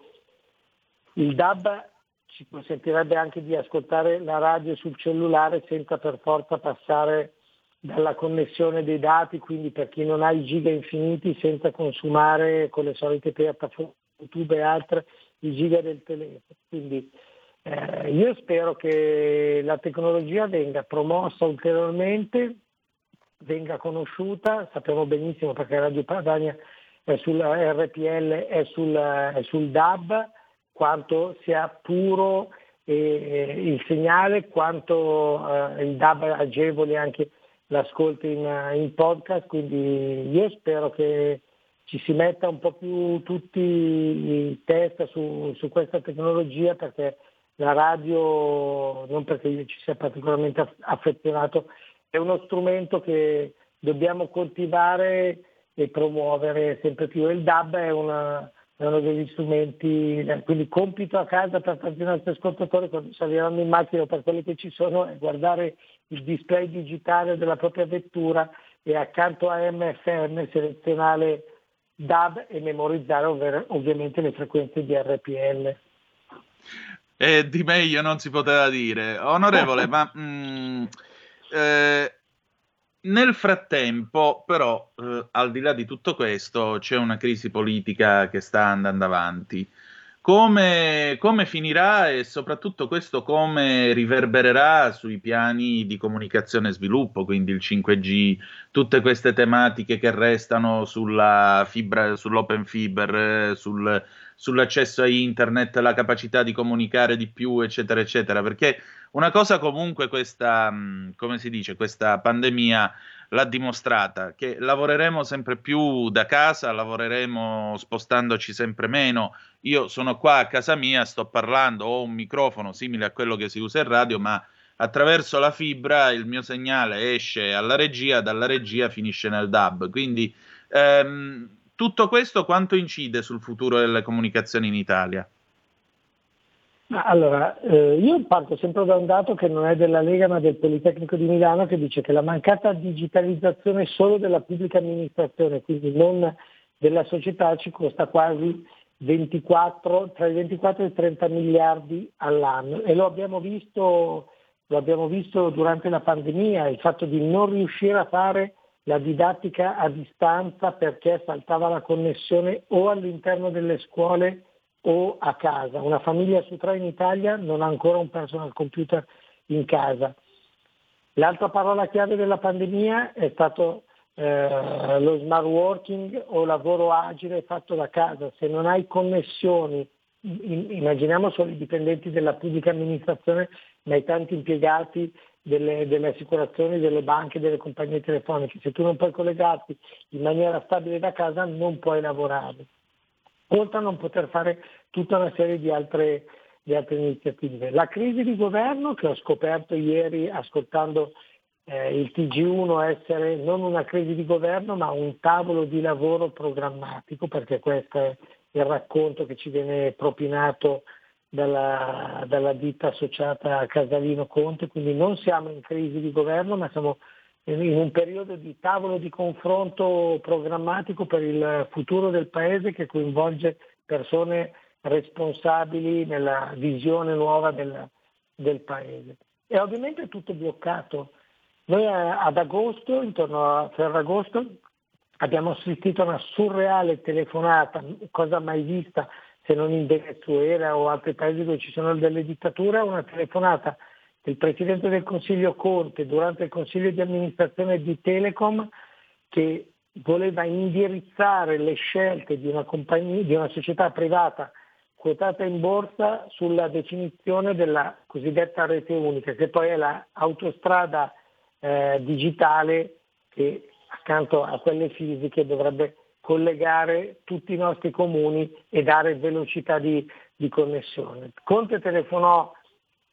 Il DAB ci consentirebbe anche di ascoltare la radio sul cellulare senza per forza passare dalla connessione dei dati, quindi per chi non ha i giga infiniti senza consumare con le solite piattaforme YouTube e altre i giga del telefono. Quindi eh, io spero che la tecnologia venga promossa ulteriormente, venga conosciuta, sappiamo benissimo perché Radio Padania è sul RPL è sul, è sul DAB, quanto sia puro eh, il segnale, quanto eh, il DAB agevoli anche l'ascolto in, in podcast, quindi io spero che ci si metta un po' più tutti in testa su, su questa tecnologia perché la radio, non perché io ci sia particolarmente aff- affezionato, è uno strumento che dobbiamo coltivare e promuovere sempre più. Il DAB è, una- è uno degli strumenti, eh, quindi compito a casa per tanti nostri ascoltatori quando saliranno in macchina o per quelli che ci sono è guardare il display digitale della propria vettura e accanto a MFM selezionare DAB e memorizzare ovver- ovviamente le frequenze di RPL. E di meglio non si poteva dire. Onorevole, ma mm, eh, nel frattempo, però, eh, al di là di tutto questo, c'è una crisi politica che sta andando avanti. Come, come finirà e soprattutto questo come riverbererà sui piani di comunicazione e sviluppo, quindi il 5G, tutte queste tematiche che restano sulla fibra, sull'open fiber, eh, sul- sull'accesso a internet, la capacità di comunicare di più, eccetera, eccetera. Perché una cosa comunque questa, mh, come si dice, questa pandemia l'ha dimostrata, che lavoreremo sempre più da casa, lavoreremo spostandoci sempre meno. Io sono qua a casa mia, sto parlando, ho un microfono simile a quello che si usa in radio, ma attraverso la fibra il mio segnale esce alla regia, dalla regia finisce nel DAB. Quindi ehm, tutto questo quanto incide sul futuro delle comunicazioni in Italia? Allora, eh, io parto sempre da un dato che non è della Lega ma del Politecnico di Milano che dice che la mancata digitalizzazione solo della pubblica amministrazione, quindi non della società, ci costa quasi 24, tra i 24 e i 30 miliardi all'anno e lo abbiamo visto, lo abbiamo visto durante la pandemia, il fatto di non riuscire a fare la didattica a distanza perché saltava la connessione o all'interno delle scuole o a casa. Una famiglia su tre in Italia non ha ancora un personal computer in casa. L'altra parola chiave della pandemia è stato eh, lo smart working o lavoro agile fatto da casa. Se non hai connessioni, in- immaginiamo solo i dipendenti della pubblica amministrazione, ma i tanti impiegati delle, delle assicurazioni, delle banche, delle compagnie telefoniche. Se tu non puoi collegarti in maniera stabile da casa non puoi lavorare oltre a non poter fare tutta una serie di altre, di altre iniziative. La crisi di governo che ho scoperto ieri ascoltando eh, il TG1 essere non una crisi di governo ma un tavolo di lavoro programmatico perché questo è il racconto che ci viene propinato dalla, dalla ditta associata a Casalino Conte, quindi non siamo in crisi di governo ma siamo in un periodo di tavolo di confronto programmatico per il futuro del Paese che coinvolge persone responsabili nella visione nuova del, del Paese. E ovviamente è tutto bloccato. Noi ad agosto, intorno a Ferragosto, abbiamo assistito a una surreale telefonata, cosa mai vista se non in Venezuela o altri paesi dove ci sono delle dittature, una telefonata del Presidente del Consiglio Conte durante il Consiglio di amministrazione di Telecom che voleva indirizzare le scelte di una, compagnia, di una società privata quotata in borsa sulla definizione della cosiddetta rete unica, che poi è l'autostrada eh, digitale che accanto a quelle fisiche dovrebbe collegare tutti i nostri comuni e dare velocità di, di connessione. Conte telefonò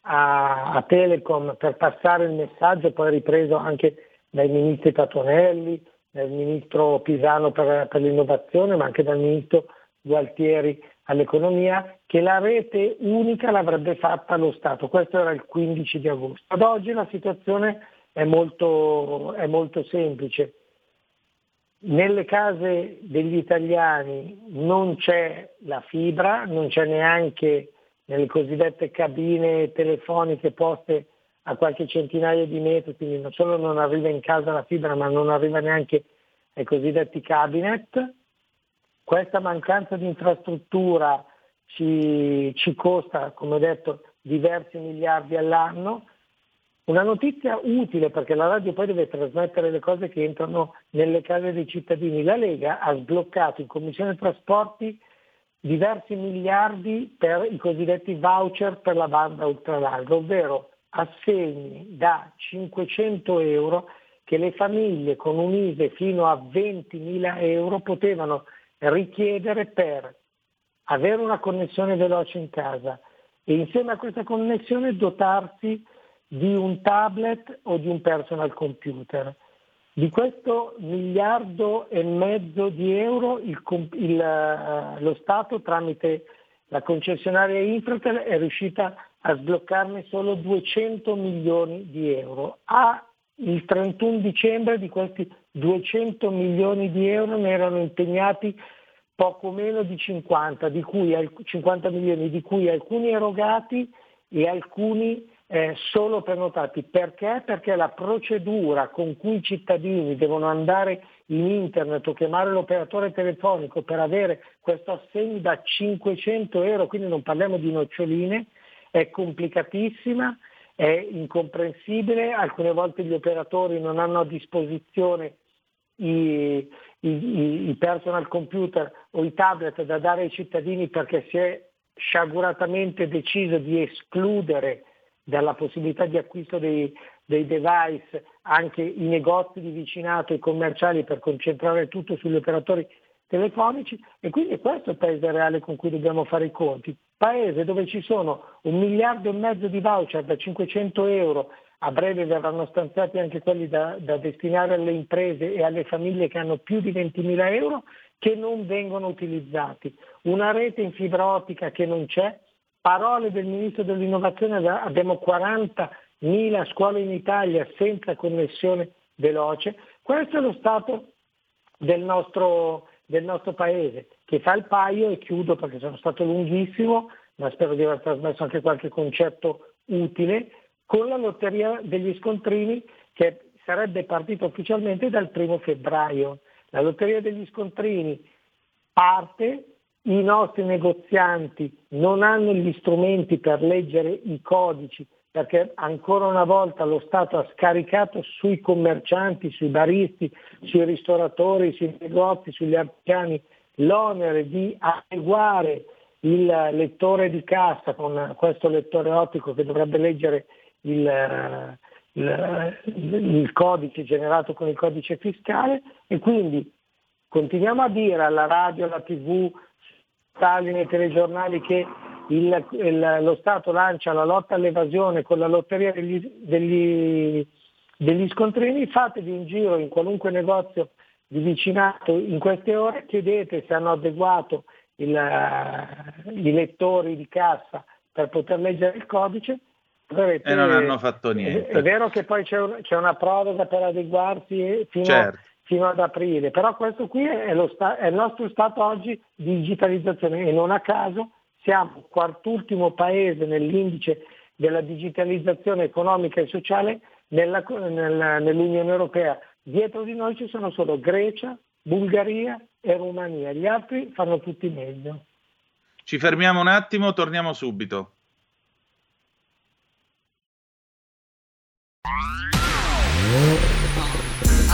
a, a Telecom per passare il messaggio, poi ripreso anche dai ministri Patonelli, dal ministro Pisano per, per l'innovazione, ma anche dal ministro Gualtieri all'economia, che la rete unica l'avrebbe fatta lo Stato. Questo era il 15 di agosto. Ad oggi la situazione è molto, è molto semplice. Nelle case degli italiani non c'è la fibra, non c'è neanche nelle cosiddette cabine telefoniche poste a qualche centinaio di metri, quindi non solo non arriva in casa la fibra, ma non arriva neanche ai cosiddetti cabinet. Questa mancanza di infrastruttura ci, ci costa, come ho detto, diversi miliardi all'anno. Una notizia utile perché la radio poi deve trasmettere le cose che entrano nelle case dei cittadini. La Lega ha sbloccato in Commissione Trasporti diversi miliardi per i cosiddetti voucher per la banda ultralarga, ovvero assegni da 500 euro che le famiglie con un ISE fino a 20.000 euro potevano richiedere per avere una connessione veloce in casa e insieme a questa connessione dotarsi di un tablet o di un personal computer. Di questo miliardo e mezzo di euro il il, eh, lo Stato tramite la concessionaria Infratel è riuscita a sbloccarne solo 200 milioni di euro. A il 31 dicembre di questi 200 milioni di euro ne erano impegnati poco meno di 50, di cui, al- 50 milioni, di cui alcuni erogati e alcuni eh, solo prenotati. Perché? Perché la procedura con cui i cittadini devono andare in internet o chiamare l'operatore telefonico per avere questo assegno da 500 euro, quindi non parliamo di noccioline, è complicatissima, è incomprensibile, alcune volte gli operatori non hanno a disposizione i, i- i- personal computer o i tablet da dare ai cittadini perché si è sciaguratamente deciso di escludere dalla possibilità di acquisto dei, dei device anche i negozi di vicinato, i commerciali per concentrare tutto sugli operatori telefonici e quindi questo è il paese reale con cui dobbiamo fare i conti. Paese dove ci sono un miliardo e mezzo di voucher da 500 euro, a breve verranno stanziati anche quelli da, da destinare alle imprese e alle famiglie che hanno più di 20.000 euro, che non vengono utilizzati. Una rete in fibra ottica che non c'è, parole del Ministro dell'Innovazione, abbiamo 40.000 scuole in Italia senza connessione veloce. Questo è lo stato del nostro, del nostro paese, che fa il paio, e chiudo perché sono stato lunghissimo, ma spero di aver trasmesso anche qualche concetto utile, con la lotteria degli scontrini che sarebbe partita ufficialmente dal primo febbraio. La lotteria degli scontrini parte, i nostri negozianti non hanno gli strumenti per leggere i codici perché ancora una volta lo Stato ha scaricato sui commercianti, sui baristi, sui ristoratori, sui negozi, sugli artigiani l'onere di adeguare il lettore di cassa con questo lettore ottico che dovrebbe leggere il, il, il codice generato con il codice fiscale e quindi continuiamo a dire alla radio, alla tv, tali nei telegiornali che il- il- lo Stato lancia la lotta all'evasione con la lotteria degli, degli- degli scontrini, fatevi un giro in qualunque negozio di vicinato in queste ore, chiedete se hanno adeguato il, eh, i lettori di cassa per poter leggere il codice. Avrete- E non hanno fatto è- niente. È, vero che poi c'è, un- c'è una proroga per adeguarsi e- fino, Certo. Fino ad aprile, però questo qui è, sta- è il nostro stato oggi di digitalizzazione e non a caso siamo quartultimo paese nell'indice della digitalizzazione economica e sociale nella- nella- nell'Unione Europea. Dietro di noi ci sono solo Grecia, Bulgaria e Romania, gli altri fanno tutti meglio. Ci fermiamo un attimo, torniamo subito.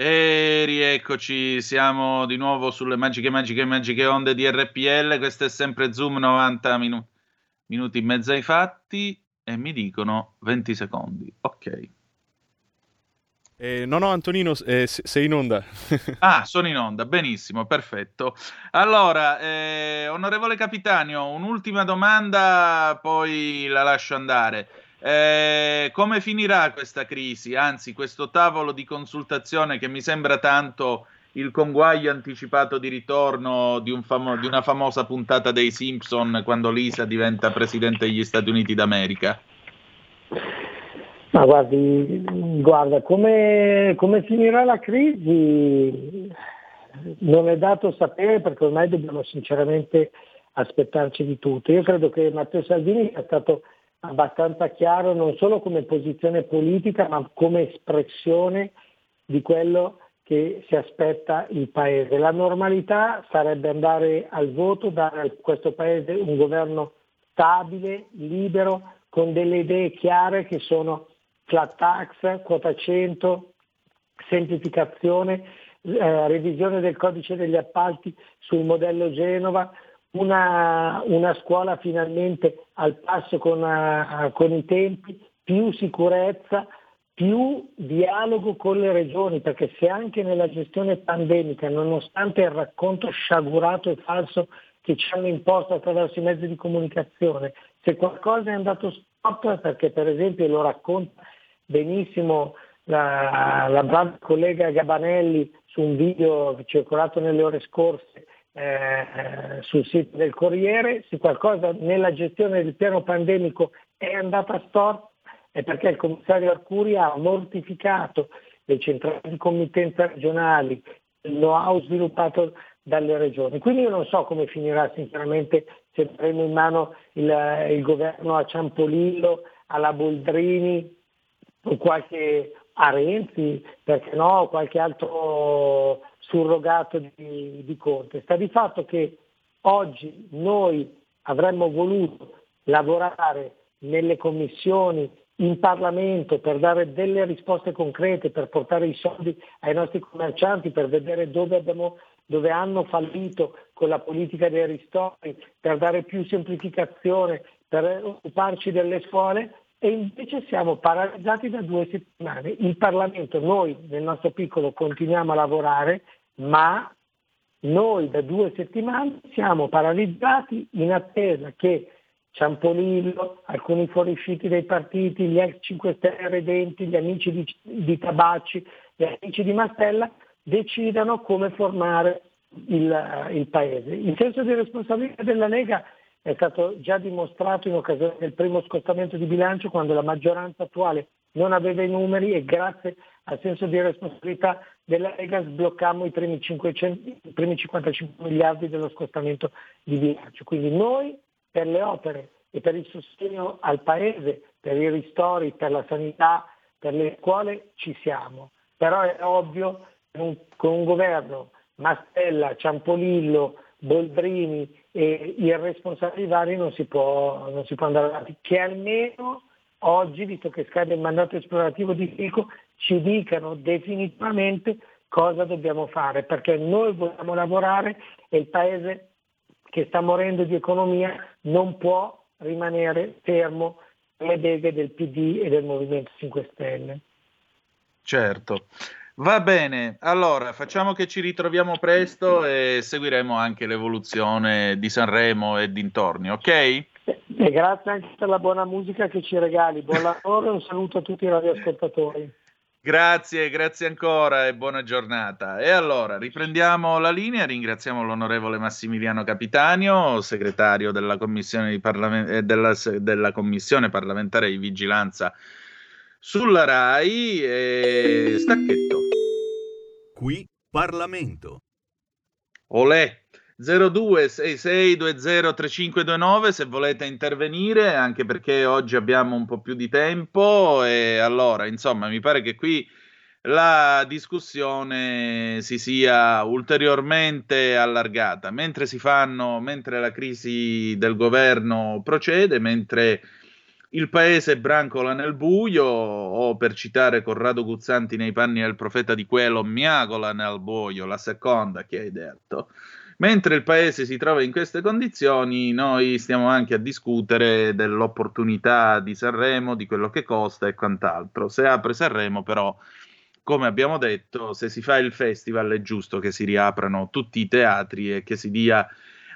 E rieccoci, siamo di nuovo sulle magiche, magiche, magiche onde di RPL. Questo è sempre Zoom 90 minu- minuti in mezzo ai fatti e mi dicono 20 secondi. Ok. Eh, no, no, Antonino, eh, se- sei in onda. Ah, sono in onda, benissimo, perfetto. Allora, eh, onorevole Capitanio, un'ultima domanda, poi la lascio andare. Eh, come finirà questa crisi? Anzi, questo tavolo di consultazione che mi sembra tanto il conguaglio anticipato di ritorno di, un famo- di una famosa puntata dei Simpson quando Lisa diventa presidente degli Stati Uniti d'America. Ma guardi, guarda, come, come finirà la crisi non è dato sapere perché ormai dobbiamo sinceramente aspettarci di tutto. Io credo che Matteo Salvini sia stato abbastanza chiaro non solo come posizione politica ma come espressione di quello che si aspetta il Paese. La normalità sarebbe andare al voto, dare a questo Paese un governo stabile, libero, con delle idee chiare che sono flat tax, quota 100, semplificazione, eh, revisione del codice degli appalti sul modello Genova, una, una scuola finalmente al passo con, eh, con i tempi, più sicurezza, più dialogo con le regioni, perché se anche nella gestione pandemica, nonostante il racconto sciagurato e falso che ci hanno imposto attraverso i mezzi di comunicazione, se qualcosa è andato è perché per esempio lo racconta benissimo la, la brava collega Gabanelli su un video circolato nelle ore scorse eh, sul sito del Corriere, se qualcosa nella gestione del piano pandemico è andata storta è perché il commissario Arcuri ha mortificato le centrali di committenza regionali, il know-how sviluppato dalle regioni. Quindi io non so come finirà sinceramente se avremo in mano il, il governo a Ciampolillo, alla Boldrini, o qualche a Renzi, perché no, qualche altro surrogato di, di Conte. Sta di fatto che oggi noi avremmo voluto lavorare nelle commissioni in Parlamento per dare delle risposte concrete, per portare i soldi ai nostri commercianti, per vedere dove, abbiamo, dove hanno fallito con la politica dei ristori, per dare più semplificazione, per occuparci delle scuole e invece siamo paralizzati da due settimane. Il Parlamento, noi nel nostro piccolo continuiamo a lavorare, ma noi da due settimane siamo paralizzati in attesa che Ciampolillo, alcuni fuoriusciti dei partiti, gli ex 5 Stelle redenti, gli amici di, di Tabacci, gli amici di Mastella, decidano come formare il, il Paese. Il senso di responsabilità della Lega è stato già dimostrato in occasione del primo scostamento di bilancio quando la maggioranza attuale non aveva i numeri e grazie al senso di responsabilità della Lega sbloccammo i primi, 500, i primi 55 miliardi dello scostamento di bilancio. Quindi noi per le opere e per il sostegno al Paese, per i ristori, per la sanità, per le scuole ci siamo. Però è ovvio che con un governo Mastella, Ciampolillo, Boldrini e i responsabili vari non si, può, non si può andare avanti. Che almeno oggi, visto che scade il mandato esplorativo di Fico, ci dicano definitivamente cosa dobbiamo fare, perché noi vogliamo lavorare e il Paese che sta morendo di economia non può rimanere fermo alle beghe del PD e del Movimento 5 Stelle. Certo. Va bene, allora facciamo che ci ritroviamo presto e seguiremo anche l'evoluzione di Sanremo e dintorni, ok? E grazie anche per la buona musica che ci regali. Buon lavoro e un saluto a tutti i radioascoltatori. Grazie, grazie ancora e buona giornata. E allora riprendiamo la linea, ringraziamo l'onorevole Massimiliano Capitanio, segretario della commissione, parlament- eh, della, della commissione parlamentare di vigilanza sulla RAI e stacchetto. Qui Parlamento. Olè. 0266203529 se volete intervenire, anche perché oggi abbiamo un po' più di tempo. E allora, insomma, mi pare che qui la discussione si sia ulteriormente allargata, mentre si fanno, mentre la crisi del governo procede, mentre il paese brancola nel buio, o per citare Corrado Guzzanti nei panni del profeta di quello, miagola nel buio, la seconda che hai detto. Mentre il paese si trova in queste condizioni, noi stiamo anche a discutere dell'opportunità di Sanremo, di quello che costa e quant'altro. Se apre Sanremo, però, come abbiamo detto, se si fa il festival è giusto che si riaprano tutti i teatri e che si dia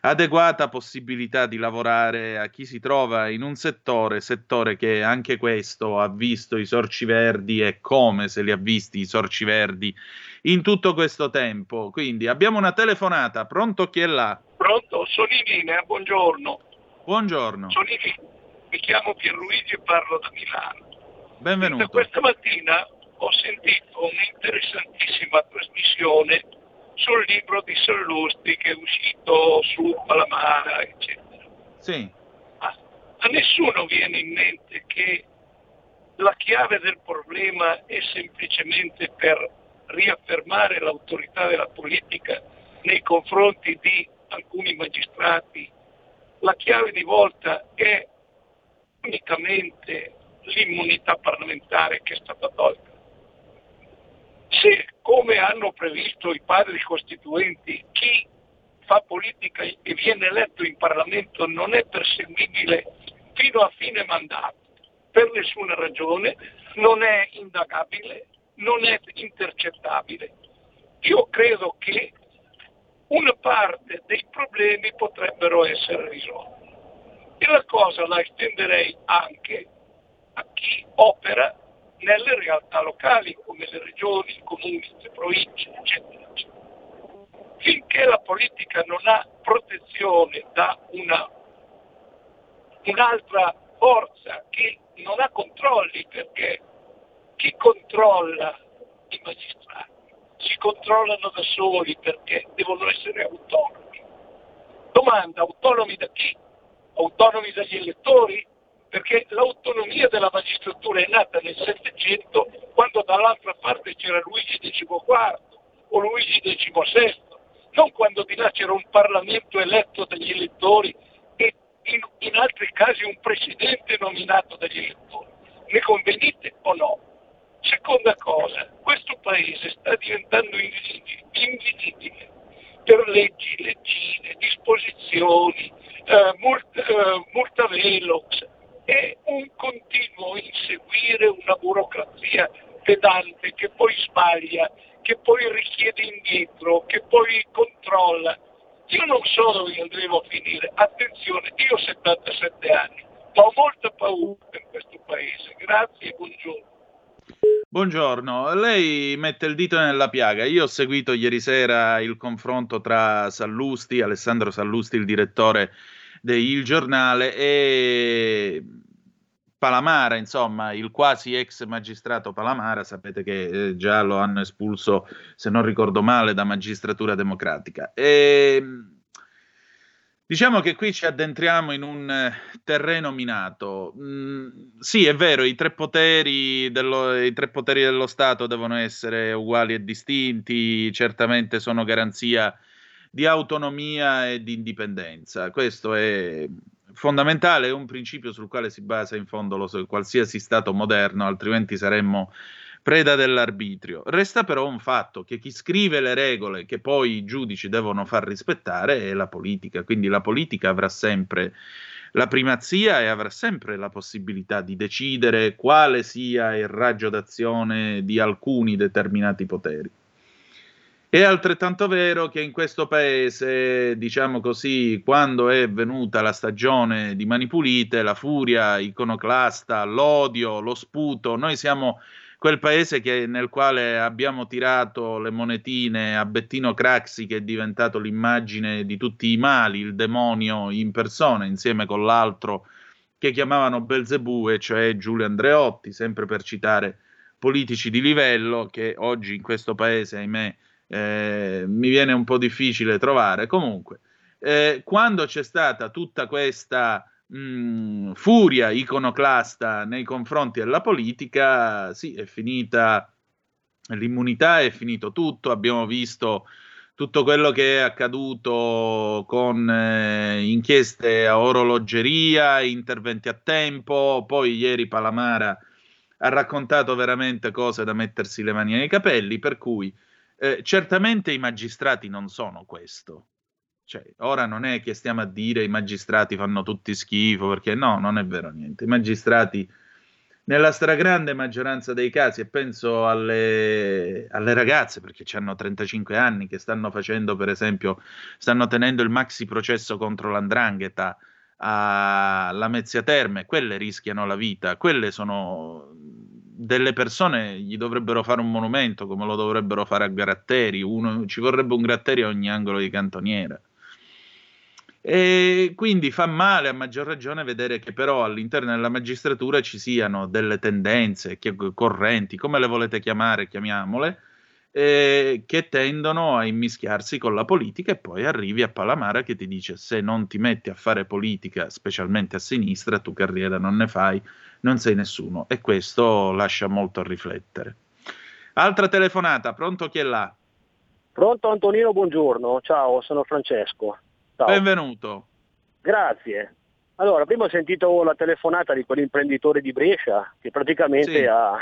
adeguata possibilità di lavorare a chi si trova in un settore, settore che anche questo ha visto i sorci verdi e come se li ha visti i sorci verdi in tutto questo tempo. Quindi abbiamo una telefonata, pronto chi è là? Pronto, sono in linea, buongiorno. Buongiorno, Sono in linea. Mi chiamo Pierluigi e parlo da Milano. benvenuto. Questa mattina ho sentito un'interessantissima trasmissione sul libro di Sallusti che è uscito su Palamara, eccetera. Sì. A nessuno viene in mente che la chiave del problema è semplicemente per riaffermare l'autorità della politica nei confronti di alcuni magistrati. La chiave di volta è unicamente l'immunità parlamentare che è stata tolta. Se, come hanno previsto i padri costituenti, chi fa politica e viene eletto in Parlamento non è perseguibile fino a fine mandato, per nessuna ragione, non è indagabile, non è intercettabile. Io credo che una parte dei problemi potrebbero essere risolti. E la cosa la estenderei anche a chi opera nelle realtà locali, come le regioni, i comuni, le province, eccetera, eccetera. Finché la politica non ha protezione da una, un'altra forza che non ha controlli, perché chi controlla i magistrati si controllano da soli perché devono essere autonomi. Domanda, autonomi da chi? Autonomi dagli elettori? Perché l'autonomia della magistratura è nata nel Settecento quando dall'altra parte c'era Luigi XIV o Luigi XVI, non quando di là c'era un Parlamento eletto dagli elettori e in, in altri casi un presidente nominato dagli elettori. Ne convenite o no? Seconda cosa, questo paese sta diventando invisi- invivibile per leggi, leggine, disposizioni, eh, mult- eh, multa velox, è un continuo inseguire una burocrazia pedante che poi sbaglia, che poi richiede indietro, che poi controlla. Io non so dove andremo a finire, attenzione, io ho 77 anni, ma ho molta paura in questo paese. Grazie e buongiorno. Buongiorno, lei mette il dito nella piaga. Io ho seguito ieri sera il confronto tra Sallusti, Alessandro Sallusti, il direttore del Il Giornale, e Palamara, insomma, il quasi ex magistrato Palamara. Sapete che eh, già lo hanno espulso, se non ricordo male, da magistratura democratica. E, Diciamo che qui ci addentriamo in un eh, terreno minato. Mm, sì, è vero, i tre, dello, i tre poteri dello Stato devono essere uguali e distinti, certamente sono garanzia di autonomia e di indipendenza. Questo è fondamentale, è un principio sul quale si basa in fondo lo qualsiasi Stato moderno, altrimenti saremmo preda dell'arbitrio. Resta però un fatto che chi scrive le regole che poi i giudici devono far rispettare è la politica, quindi la politica avrà sempre la primazia e avrà sempre la possibilità di decidere quale sia il raggio d'azione di alcuni determinati poteri. È altrettanto vero che in questo paese, diciamo così, quando è venuta la stagione di Mani Pulite, la furia iconoclasta, l'odio, lo sputo, noi siamo quel paese che- nel quale abbiamo tirato le monetine a Bettino Craxi, che è diventato l'immagine di tutti i mali, il demonio in persona, insieme con l'altro che chiamavano Belzebù, cioè Giulio Andreotti, sempre per citare politici di livello che oggi in questo paese, ahimè, eh, mi viene un po' difficile trovare. Comunque, eh, quando c'è stata tutta questa mh, furia iconoclasta nei confronti della politica, sì, è finita l'immunità, è finito tutto, abbiamo visto tutto quello che è accaduto con eh, inchieste a orologeria, interventi a tempo, poi ieri Palamara ha raccontato veramente cose da mettersi le mani nei capelli, per cui eh, certamente i magistrati non sono questo. Cioè, ora non è che stiamo a dire i magistrati fanno tutti schifo, perché no, non è vero niente. I magistrati, nella stragrande maggioranza dei casi, e penso alle, alle ragazze, perché hanno 35 anni, che stanno facendo, per esempio, stanno tenendo il maxi processo contro l'andrangheta alla Mezzia Terme, quelle rischiano la vita, quelle sono delle persone, gli dovrebbero fare un monumento come lo dovrebbero fare a Gratteri, uno, ci vorrebbe un Gratteri a ogni angolo di cantoniera. E quindi fa male a maggior ragione vedere che però all'interno della magistratura ci siano delle tendenze, chi- correnti, come le volete chiamare, chiamiamole, eh, che tendono a immischiarsi con la politica e poi arrivi a Palamara che ti dice se non ti metti a fare politica, specialmente a sinistra, tu carriera non ne fai, non sei nessuno e questo lascia molto a riflettere. Altra telefonata, pronto chi è là? Pronto Antonino, buongiorno. Ciao, sono Francesco. Ciao. Benvenuto. Grazie. Allora, prima ho sentito la telefonata di quell'imprenditore di Brescia che praticamente Sì. ha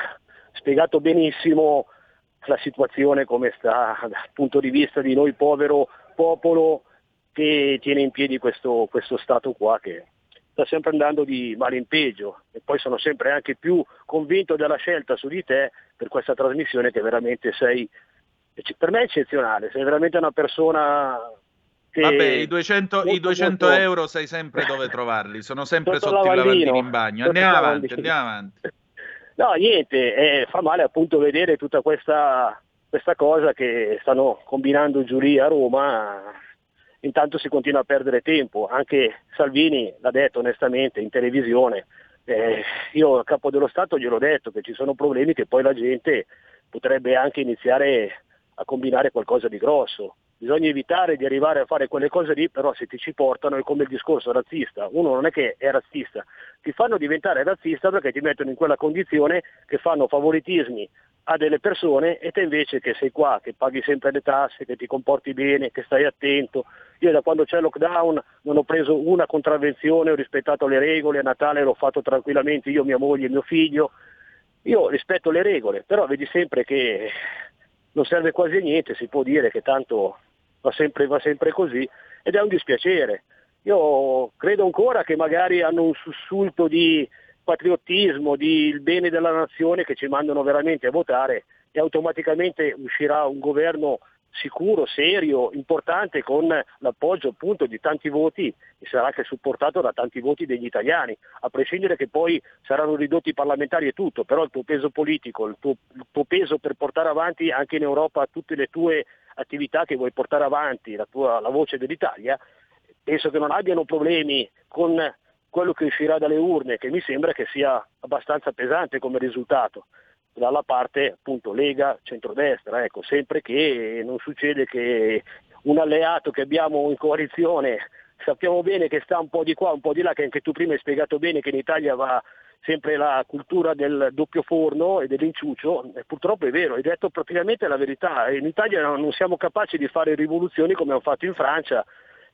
spiegato benissimo la situazione come sta dal punto di vista di noi povero popolo che tiene in piedi questo, questo Stato qua che sta sempre andando di male in peggio e poi sono sempre anche più convinto della scelta su di te per questa trasmissione che veramente sei per me è eccezionale, sei veramente una persona che Vabbè, i 200, i molto, 200 molto- euro sai sempre dove trovarli, sono sempre Sotto sotto, il i lavandino. in bagno. Andiamo avanti, andiamo avanti. No, niente, eh, fa male appunto vedere tutta questa, questa cosa che stanno combinando lì a Roma. Intanto si continua a perdere tempo, anche Salvini l'ha detto onestamente in televisione. Eh, io al capo dello Stato gliel'ho detto che ci sono problemi che poi la gente potrebbe anche iniziare a combinare qualcosa di grosso. Bisogna evitare di arrivare a fare quelle cose lì, però se ti ci portano è come il discorso razzista. Uno non è che è razzista, ti fanno diventare razzista perché ti mettono in quella condizione che fanno favoritismi a delle persone e te invece che sei qua, che paghi sempre le tasse, che ti comporti bene, che stai attento. Io da quando c'è il lockdown non ho preso una contravvenzione, ho rispettato le regole, a Natale l'ho fatto tranquillamente io, mia moglie e mio figlio. Io rispetto le regole, però vedi sempre che non serve quasi a niente, si può dire che tanto va sempre, va sempre così ed è un dispiacere. Io credo ancora che magari hanno un sussulto di patriottismo, di il bene della nazione che ci mandano veramente a votare e automaticamente uscirà un governo sicuro, serio, importante con l'appoggio appunto di tanti voti e sarà anche supportato da tanti voti degli italiani, a prescindere che poi saranno ridotti i parlamentari e tutto, però il tuo peso politico, il tuo, il tuo peso per portare avanti anche in Europa tutte le tue attività che vuoi portare avanti, la, tua, la voce dell'Italia, penso che non abbiano problemi con quello che uscirà dalle urne, che mi sembra che sia abbastanza pesante come risultato, dalla parte appunto Lega, centrodestra, ecco, sempre che non succede che un alleato che abbiamo in coalizione sappiamo bene che sta un po' di qua, un po' di là, che anche tu prima hai spiegato bene che in Italia va sempre la cultura del doppio forno e dell'inciucio, e purtroppo è vero, hai detto praticamente la verità, in Italia non siamo capaci di fare rivoluzioni come hanno fatto in Francia,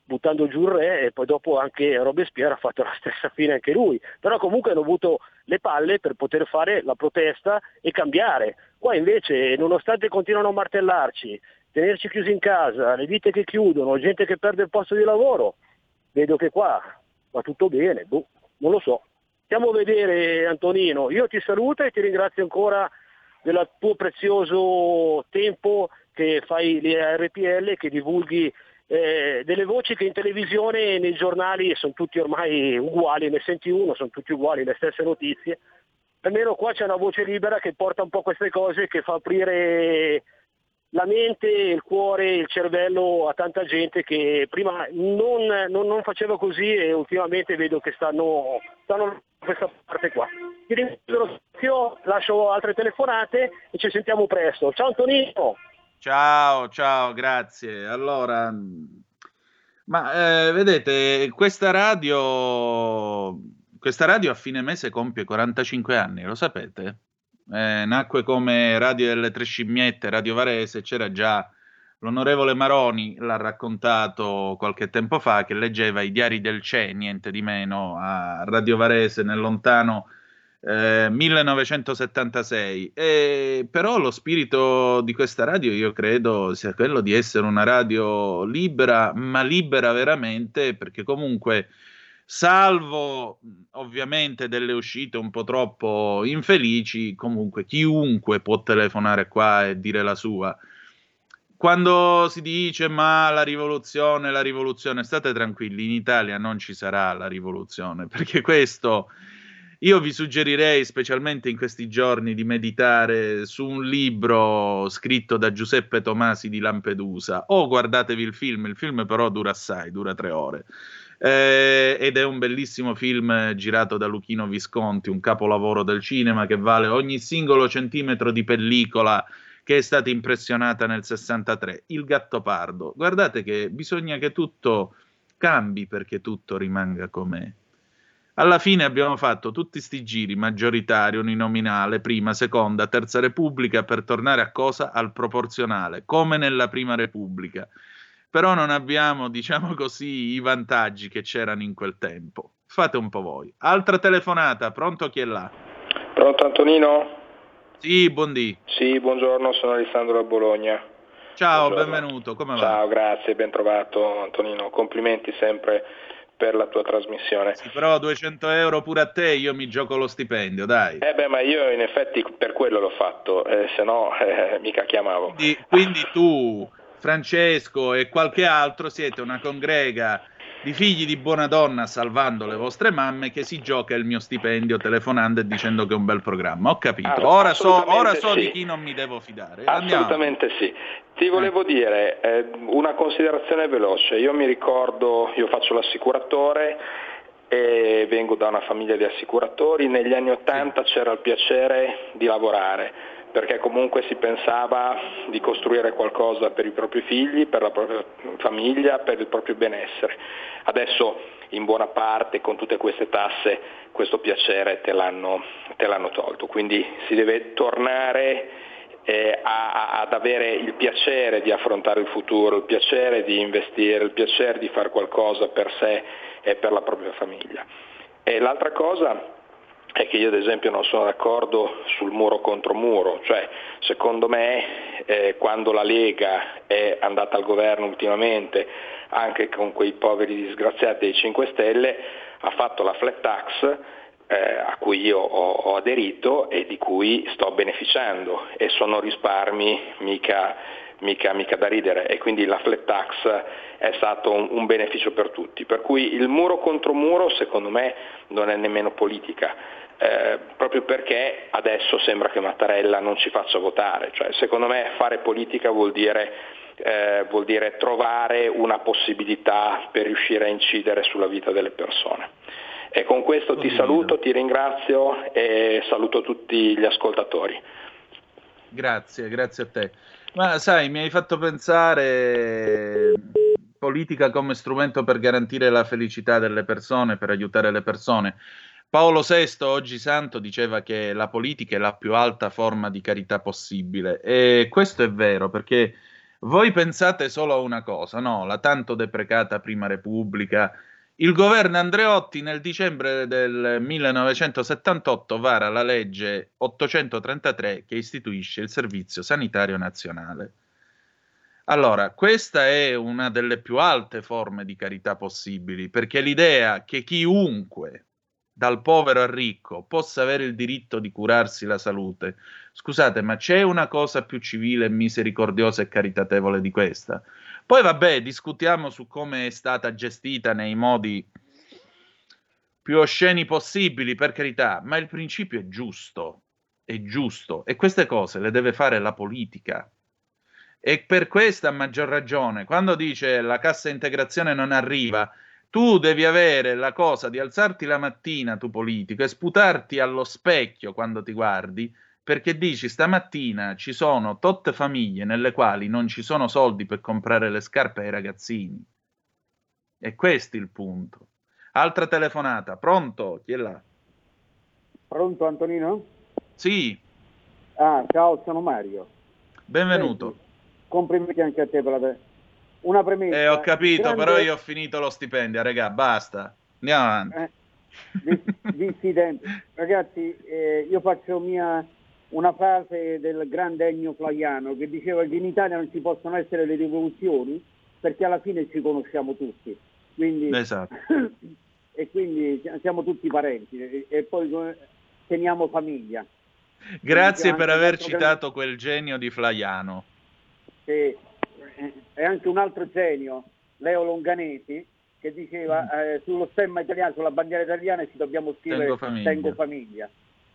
buttando giù il re e poi dopo anche Robespierre ha fatto la stessa fine anche lui, però comunque hanno avuto le palle per poter fare la protesta e cambiare. Qua invece, nonostante continuano a martellarci, tenerci chiusi in casa, le vite che chiudono, gente che perde il posto di lavoro, vedo che qua va tutto bene, boh, non lo so. Andiamo a vedere Antonino, io ti saluto e ti ringrazio ancora del tuo prezioso tempo che fai a RPL, che divulghi eh, delle voci che in televisione e nei giornali sono tutti ormai uguali, ne senti uno, sono tutti uguali, le stesse notizie. Almeno qua c'è una voce libera che porta un po' queste cose, che fa aprire la mente, il cuore, il cervello a tanta gente che prima non, non- non faceva così e ultimamente vedo che stanno, stanno questa parte qua. Ti ringrazio, lascio altre telefonate e ci sentiamo presto. Ciao Antonino! Ciao, ciao, grazie. Allora, ma eh, vedete, questa radio, questa radio a fine mese compie 45 anni, lo sapete? Eh, nacque come Radio delle Tre Scimmiette, Radio Varese, c'era già l'onorevole Maroni, l'ha raccontato qualche tempo fa, che leggeva i diari del CE, niente di meno, a Radio Varese nel lontano eh, 1976. E, però lo spirito di questa radio io credo sia quello di essere una radio libera, ma libera veramente perché comunque salvo ovviamente delle uscite un po' troppo infelici, comunque chiunque può telefonare qua e dire la sua. Quando si dice ma la rivoluzione, la rivoluzione, state tranquilli, in Italia non ci sarà la rivoluzione, perché questo io vi suggerirei, specialmente in questi giorni, di meditare su un libro scritto da Giuseppe Tomasi di Lampedusa, o guardatevi il film, il film però dura assai, dura tre ore. Eh, ed è un bellissimo film girato da Luchino Visconti, un capolavoro del cinema che vale ogni singolo centimetro di pellicola che è stata impressionata nel 63, il Gattopardo. Guardate che bisogna che tutto cambi perché tutto rimanga com'è. Alla fine abbiamo fatto tutti sti giri, maggioritario, uninominale, prima, seconda, terza repubblica, per tornare a cosa? Al proporzionale, come nella prima repubblica. Però non abbiamo, diciamo così, i vantaggi che c'erano in quel tempo. Fate un po' voi. Altra telefonata, pronto chi è là? Pronto Antonino? Sì, buondì. Sì, buongiorno, sono Alessandro da Bologna. Ciao, Buongiorno. benvenuto, come va? Ciao, grazie, ben trovato Antonino. Complimenti sempre per la tua trasmissione. Però 200 euro pure a te, io mi gioco lo stipendio, dai. Eh beh, ma io in effetti per quello l'ho fatto, eh, se no eh, mica chiamavo. Quindi, quindi tu, Francesco e qualche altro siete una congrega di figli di buona donna salvando le vostre mamme che si gioca il mio stipendio telefonando e dicendo che è un bel programma. Ho capito. Ah, Ora so, ora so sì. di chi non mi devo fidare. Andiamo. Assolutamente sì. Ti volevo dire eh, una considerazione veloce. Io mi ricordo, io faccio l'assicuratore e vengo da una famiglia di assicuratori. Negli anni Ottanta c'era il piacere di lavorare perché comunque si pensava di costruire qualcosa per i propri figli, per la propria famiglia, per il proprio benessere. Adesso in buona parte con tutte queste tasse questo piacere te l'hanno, te l'hanno tolto, quindi si deve tornare eh, a- ad avere il piacere di affrontare il futuro, il piacere di investire, il piacere di fare qualcosa per sé e per la propria famiglia. E l'altra cosa è che io ad esempio non sono d'accordo sul muro contro muro, cioè secondo me eh, quando la Lega è andata al governo ultimamente, anche con quei poveri disgraziati dei 5 Stelle, ha fatto la flat tax eh, a cui io ho, ho aderito e di cui sto beneficiando e sono risparmi mica, mica, mica da ridere e quindi la flat tax è stato un, un beneficio per tutti. Per cui il muro contro muro secondo me non è nemmeno politica. Eh, proprio perché adesso sembra che Mattarella non ci faccia votare, cioè, secondo me fare politica vuol dire, eh, vuol dire trovare una possibilità per riuscire a incidere sulla vita delle persone. E con questo ti saluto, ti ringrazio e saluto tutti gli ascoltatori. Grazie, grazie a te. Ma sai, mi hai fatto pensare politica come strumento per garantire la felicità delle persone, per aiutare le persone. Paolo VI, oggi santo, diceva che la politica è la più alta forma di carità possibile. E questo è vero, perché voi pensate solo a una cosa, no? La tanto deprecata Prima Repubblica. Il governo Andreotti nel dicembre del 1978 vara la legge 833 che istituisce il Servizio Sanitario Nazionale. Allora, questa è una delle più alte forme di carità possibili, perché l'idea che chiunque, dal povero al ricco, possa avere il diritto di curarsi la salute, scusate, ma c'è una cosa più civile, misericordiosa e caritatevole di questa? Poi vabbè, discutiamo su come è stata gestita nei modi più osceni possibili, per carità, ma il principio è giusto, è giusto, e queste cose le deve fare la politica. E per questa maggior ragione, quando dice la cassa integrazione non arriva, tu devi avere la cosa di alzarti la mattina, tu politico, e sputarti allo specchio quando ti guardi, perché dici stamattina ci sono totte famiglie nelle quali non ci sono soldi per comprare le scarpe ai ragazzini. E questo è il punto. Altra telefonata, pronto? Chi è là? Pronto Antonino? Sì, Ah, ciao, sono Mario. benvenuto. Senti, complimenti anche a te per la Una premessa. Eh, ho capito, grande- però io ho finito lo stipendio, regà, basta. Andiamo avanti. Eh, tempi. Ragazzi, eh, io faccio mia una frase del grande Ennio Flaiano che diceva che in Italia non ci possono essere le rivoluzioni perché alla fine ci conosciamo tutti. Quindi, Esatto. e quindi siamo tutti parenti e, e poi teniamo famiglia. Grazie per aver citato quel genio di Flaiano. che è anche un altro genio, Leo Longanesi, che diceva eh, sullo stemma italiano, sulla bandiera italiana ci dobbiamo scrivere Tengo famiglia. tengo famiglia.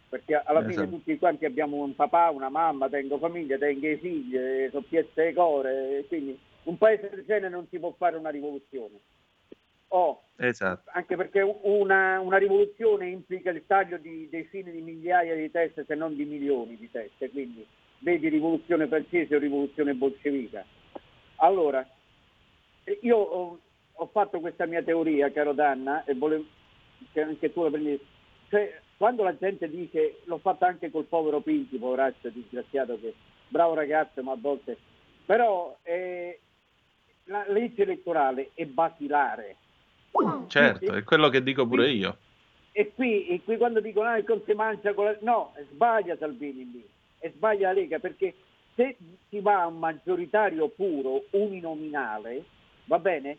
Perché alla fine Esatto. tutti quanti abbiamo un papà, una mamma, tengo famiglia, tengo i figli, eh, soppiette le core, e quindi un paese del genere non si può fare una rivoluzione. Oh, Esatto. anche perché una, una rivoluzione implica il taglio di decine di migliaia di teste, se non di milioni di teste, quindi vedi rivoluzione francese o rivoluzione bolscevica. Allora, eh, io ho, ho fatto questa mia teoria, caro Danna, e volevo che anche tu la prendi. Cioè, quando la gente dice, l'ho fatta anche col povero Pinti, poveraccio disgraziato, che bravo ragazzo, ma a volte... Però eh, la legge elettorale è basilare. Certo, è quello che dico pure io. E qui, e qui quando dicono ah, il Conte mancia con la... No, sbaglia Salvini lì, e sbaglia la Lega, perché se si va a un maggioritario puro, uninominale, va bene?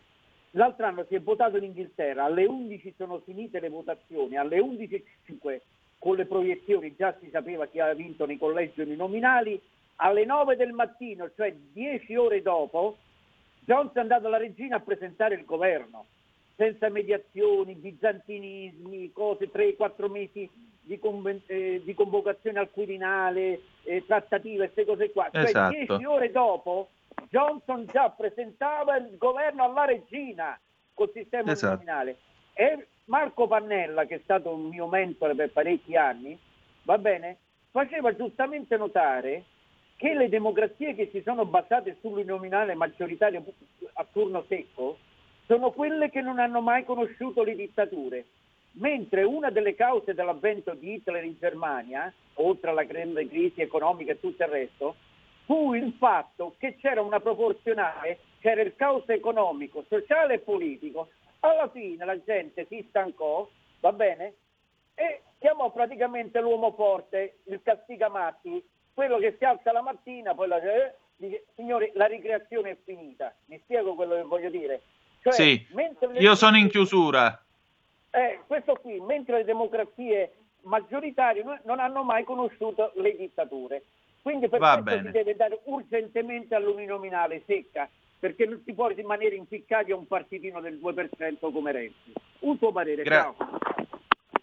L'altro anno si è votato in Inghilterra, alle 11 sono finite le votazioni, alle 11.05 con le proiezioni già si sapeva chi aveva vinto nei collegi uninominali, alle 9 del mattino, cioè 10 ore dopo, Johnson è andato alla regina a presentare il governo, senza mediazioni, bizantinismi, cose, 3-4 mesi di, conven- eh, di convocazione al Quirinale, eh, trattative, queste cose qua. Cioè Esatto. 10 ore dopo Johnson già presentava il governo alla regina col sistema Esatto. E Marco Pannella, che è stato un mio mentore per parecchi anni, va bene, faceva giustamente notare che le democrazie che si sono basate sull'uninominale maggioritario a turno secco sono quelle che non hanno mai conosciuto le dittature. Mentre una delle cause dell'avvento di Hitler in Germania, oltre alla grande crisi economica e tutto il resto, fu il fatto che c'era una proporzionale, c'era il caos economico, sociale e politico. Alla fine la gente si stancò, va bene, e chiamò praticamente l'uomo forte, il castigamatti, quello che si alza la mattina, poi la, eh, dice, signori, la ricreazione è finita. Mi spiego quello che voglio dire. Cioè, Sì, le- io sono in chiusura. eh, questo qui, mentre le democrazie maggioritarie no- non hanno mai conosciuto le dittature. Quindi per Va questo bene. si deve dare urgentemente all'uninominale secca, perché non si può rimanere impiccati a un partitino del 2% come Renzi. Un tuo parere, Gra-.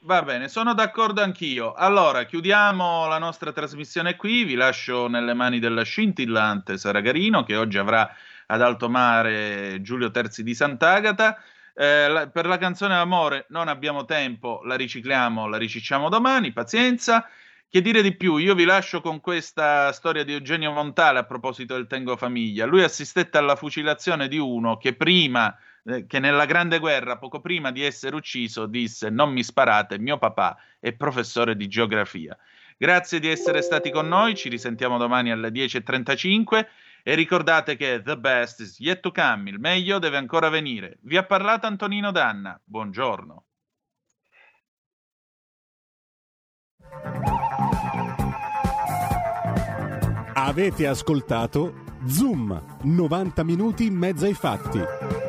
Va bene, sono d'accordo anch'io. Allora, chiudiamo la nostra trasmissione qui. Vi lascio nelle mani della scintillante Sara Garino, che oggi avrà ad alto mare Giulio Terzi di Sant'Agata. Eh, la- per la canzone Amore non abbiamo tempo, la ricicliamo, la ricicciamo domani, pazienza. Che dire di più? Io vi lascio con questa storia di Eugenio Montale a proposito del Tengo Famiglia. Lui assistette alla fucilazione di uno che prima, eh, che nella Grande Guerra, poco prima di essere ucciso, disse non mi sparate, mio papà è professore di geografia. Grazie di essere stati con noi, ci risentiamo domani alle 10.35 e ricordate che the best is yet to come, il meglio deve ancora venire. Vi ha parlato Antonino Danna, buongiorno. Avete ascoltato Zoom, 90 minuti in mezzo ai fatti.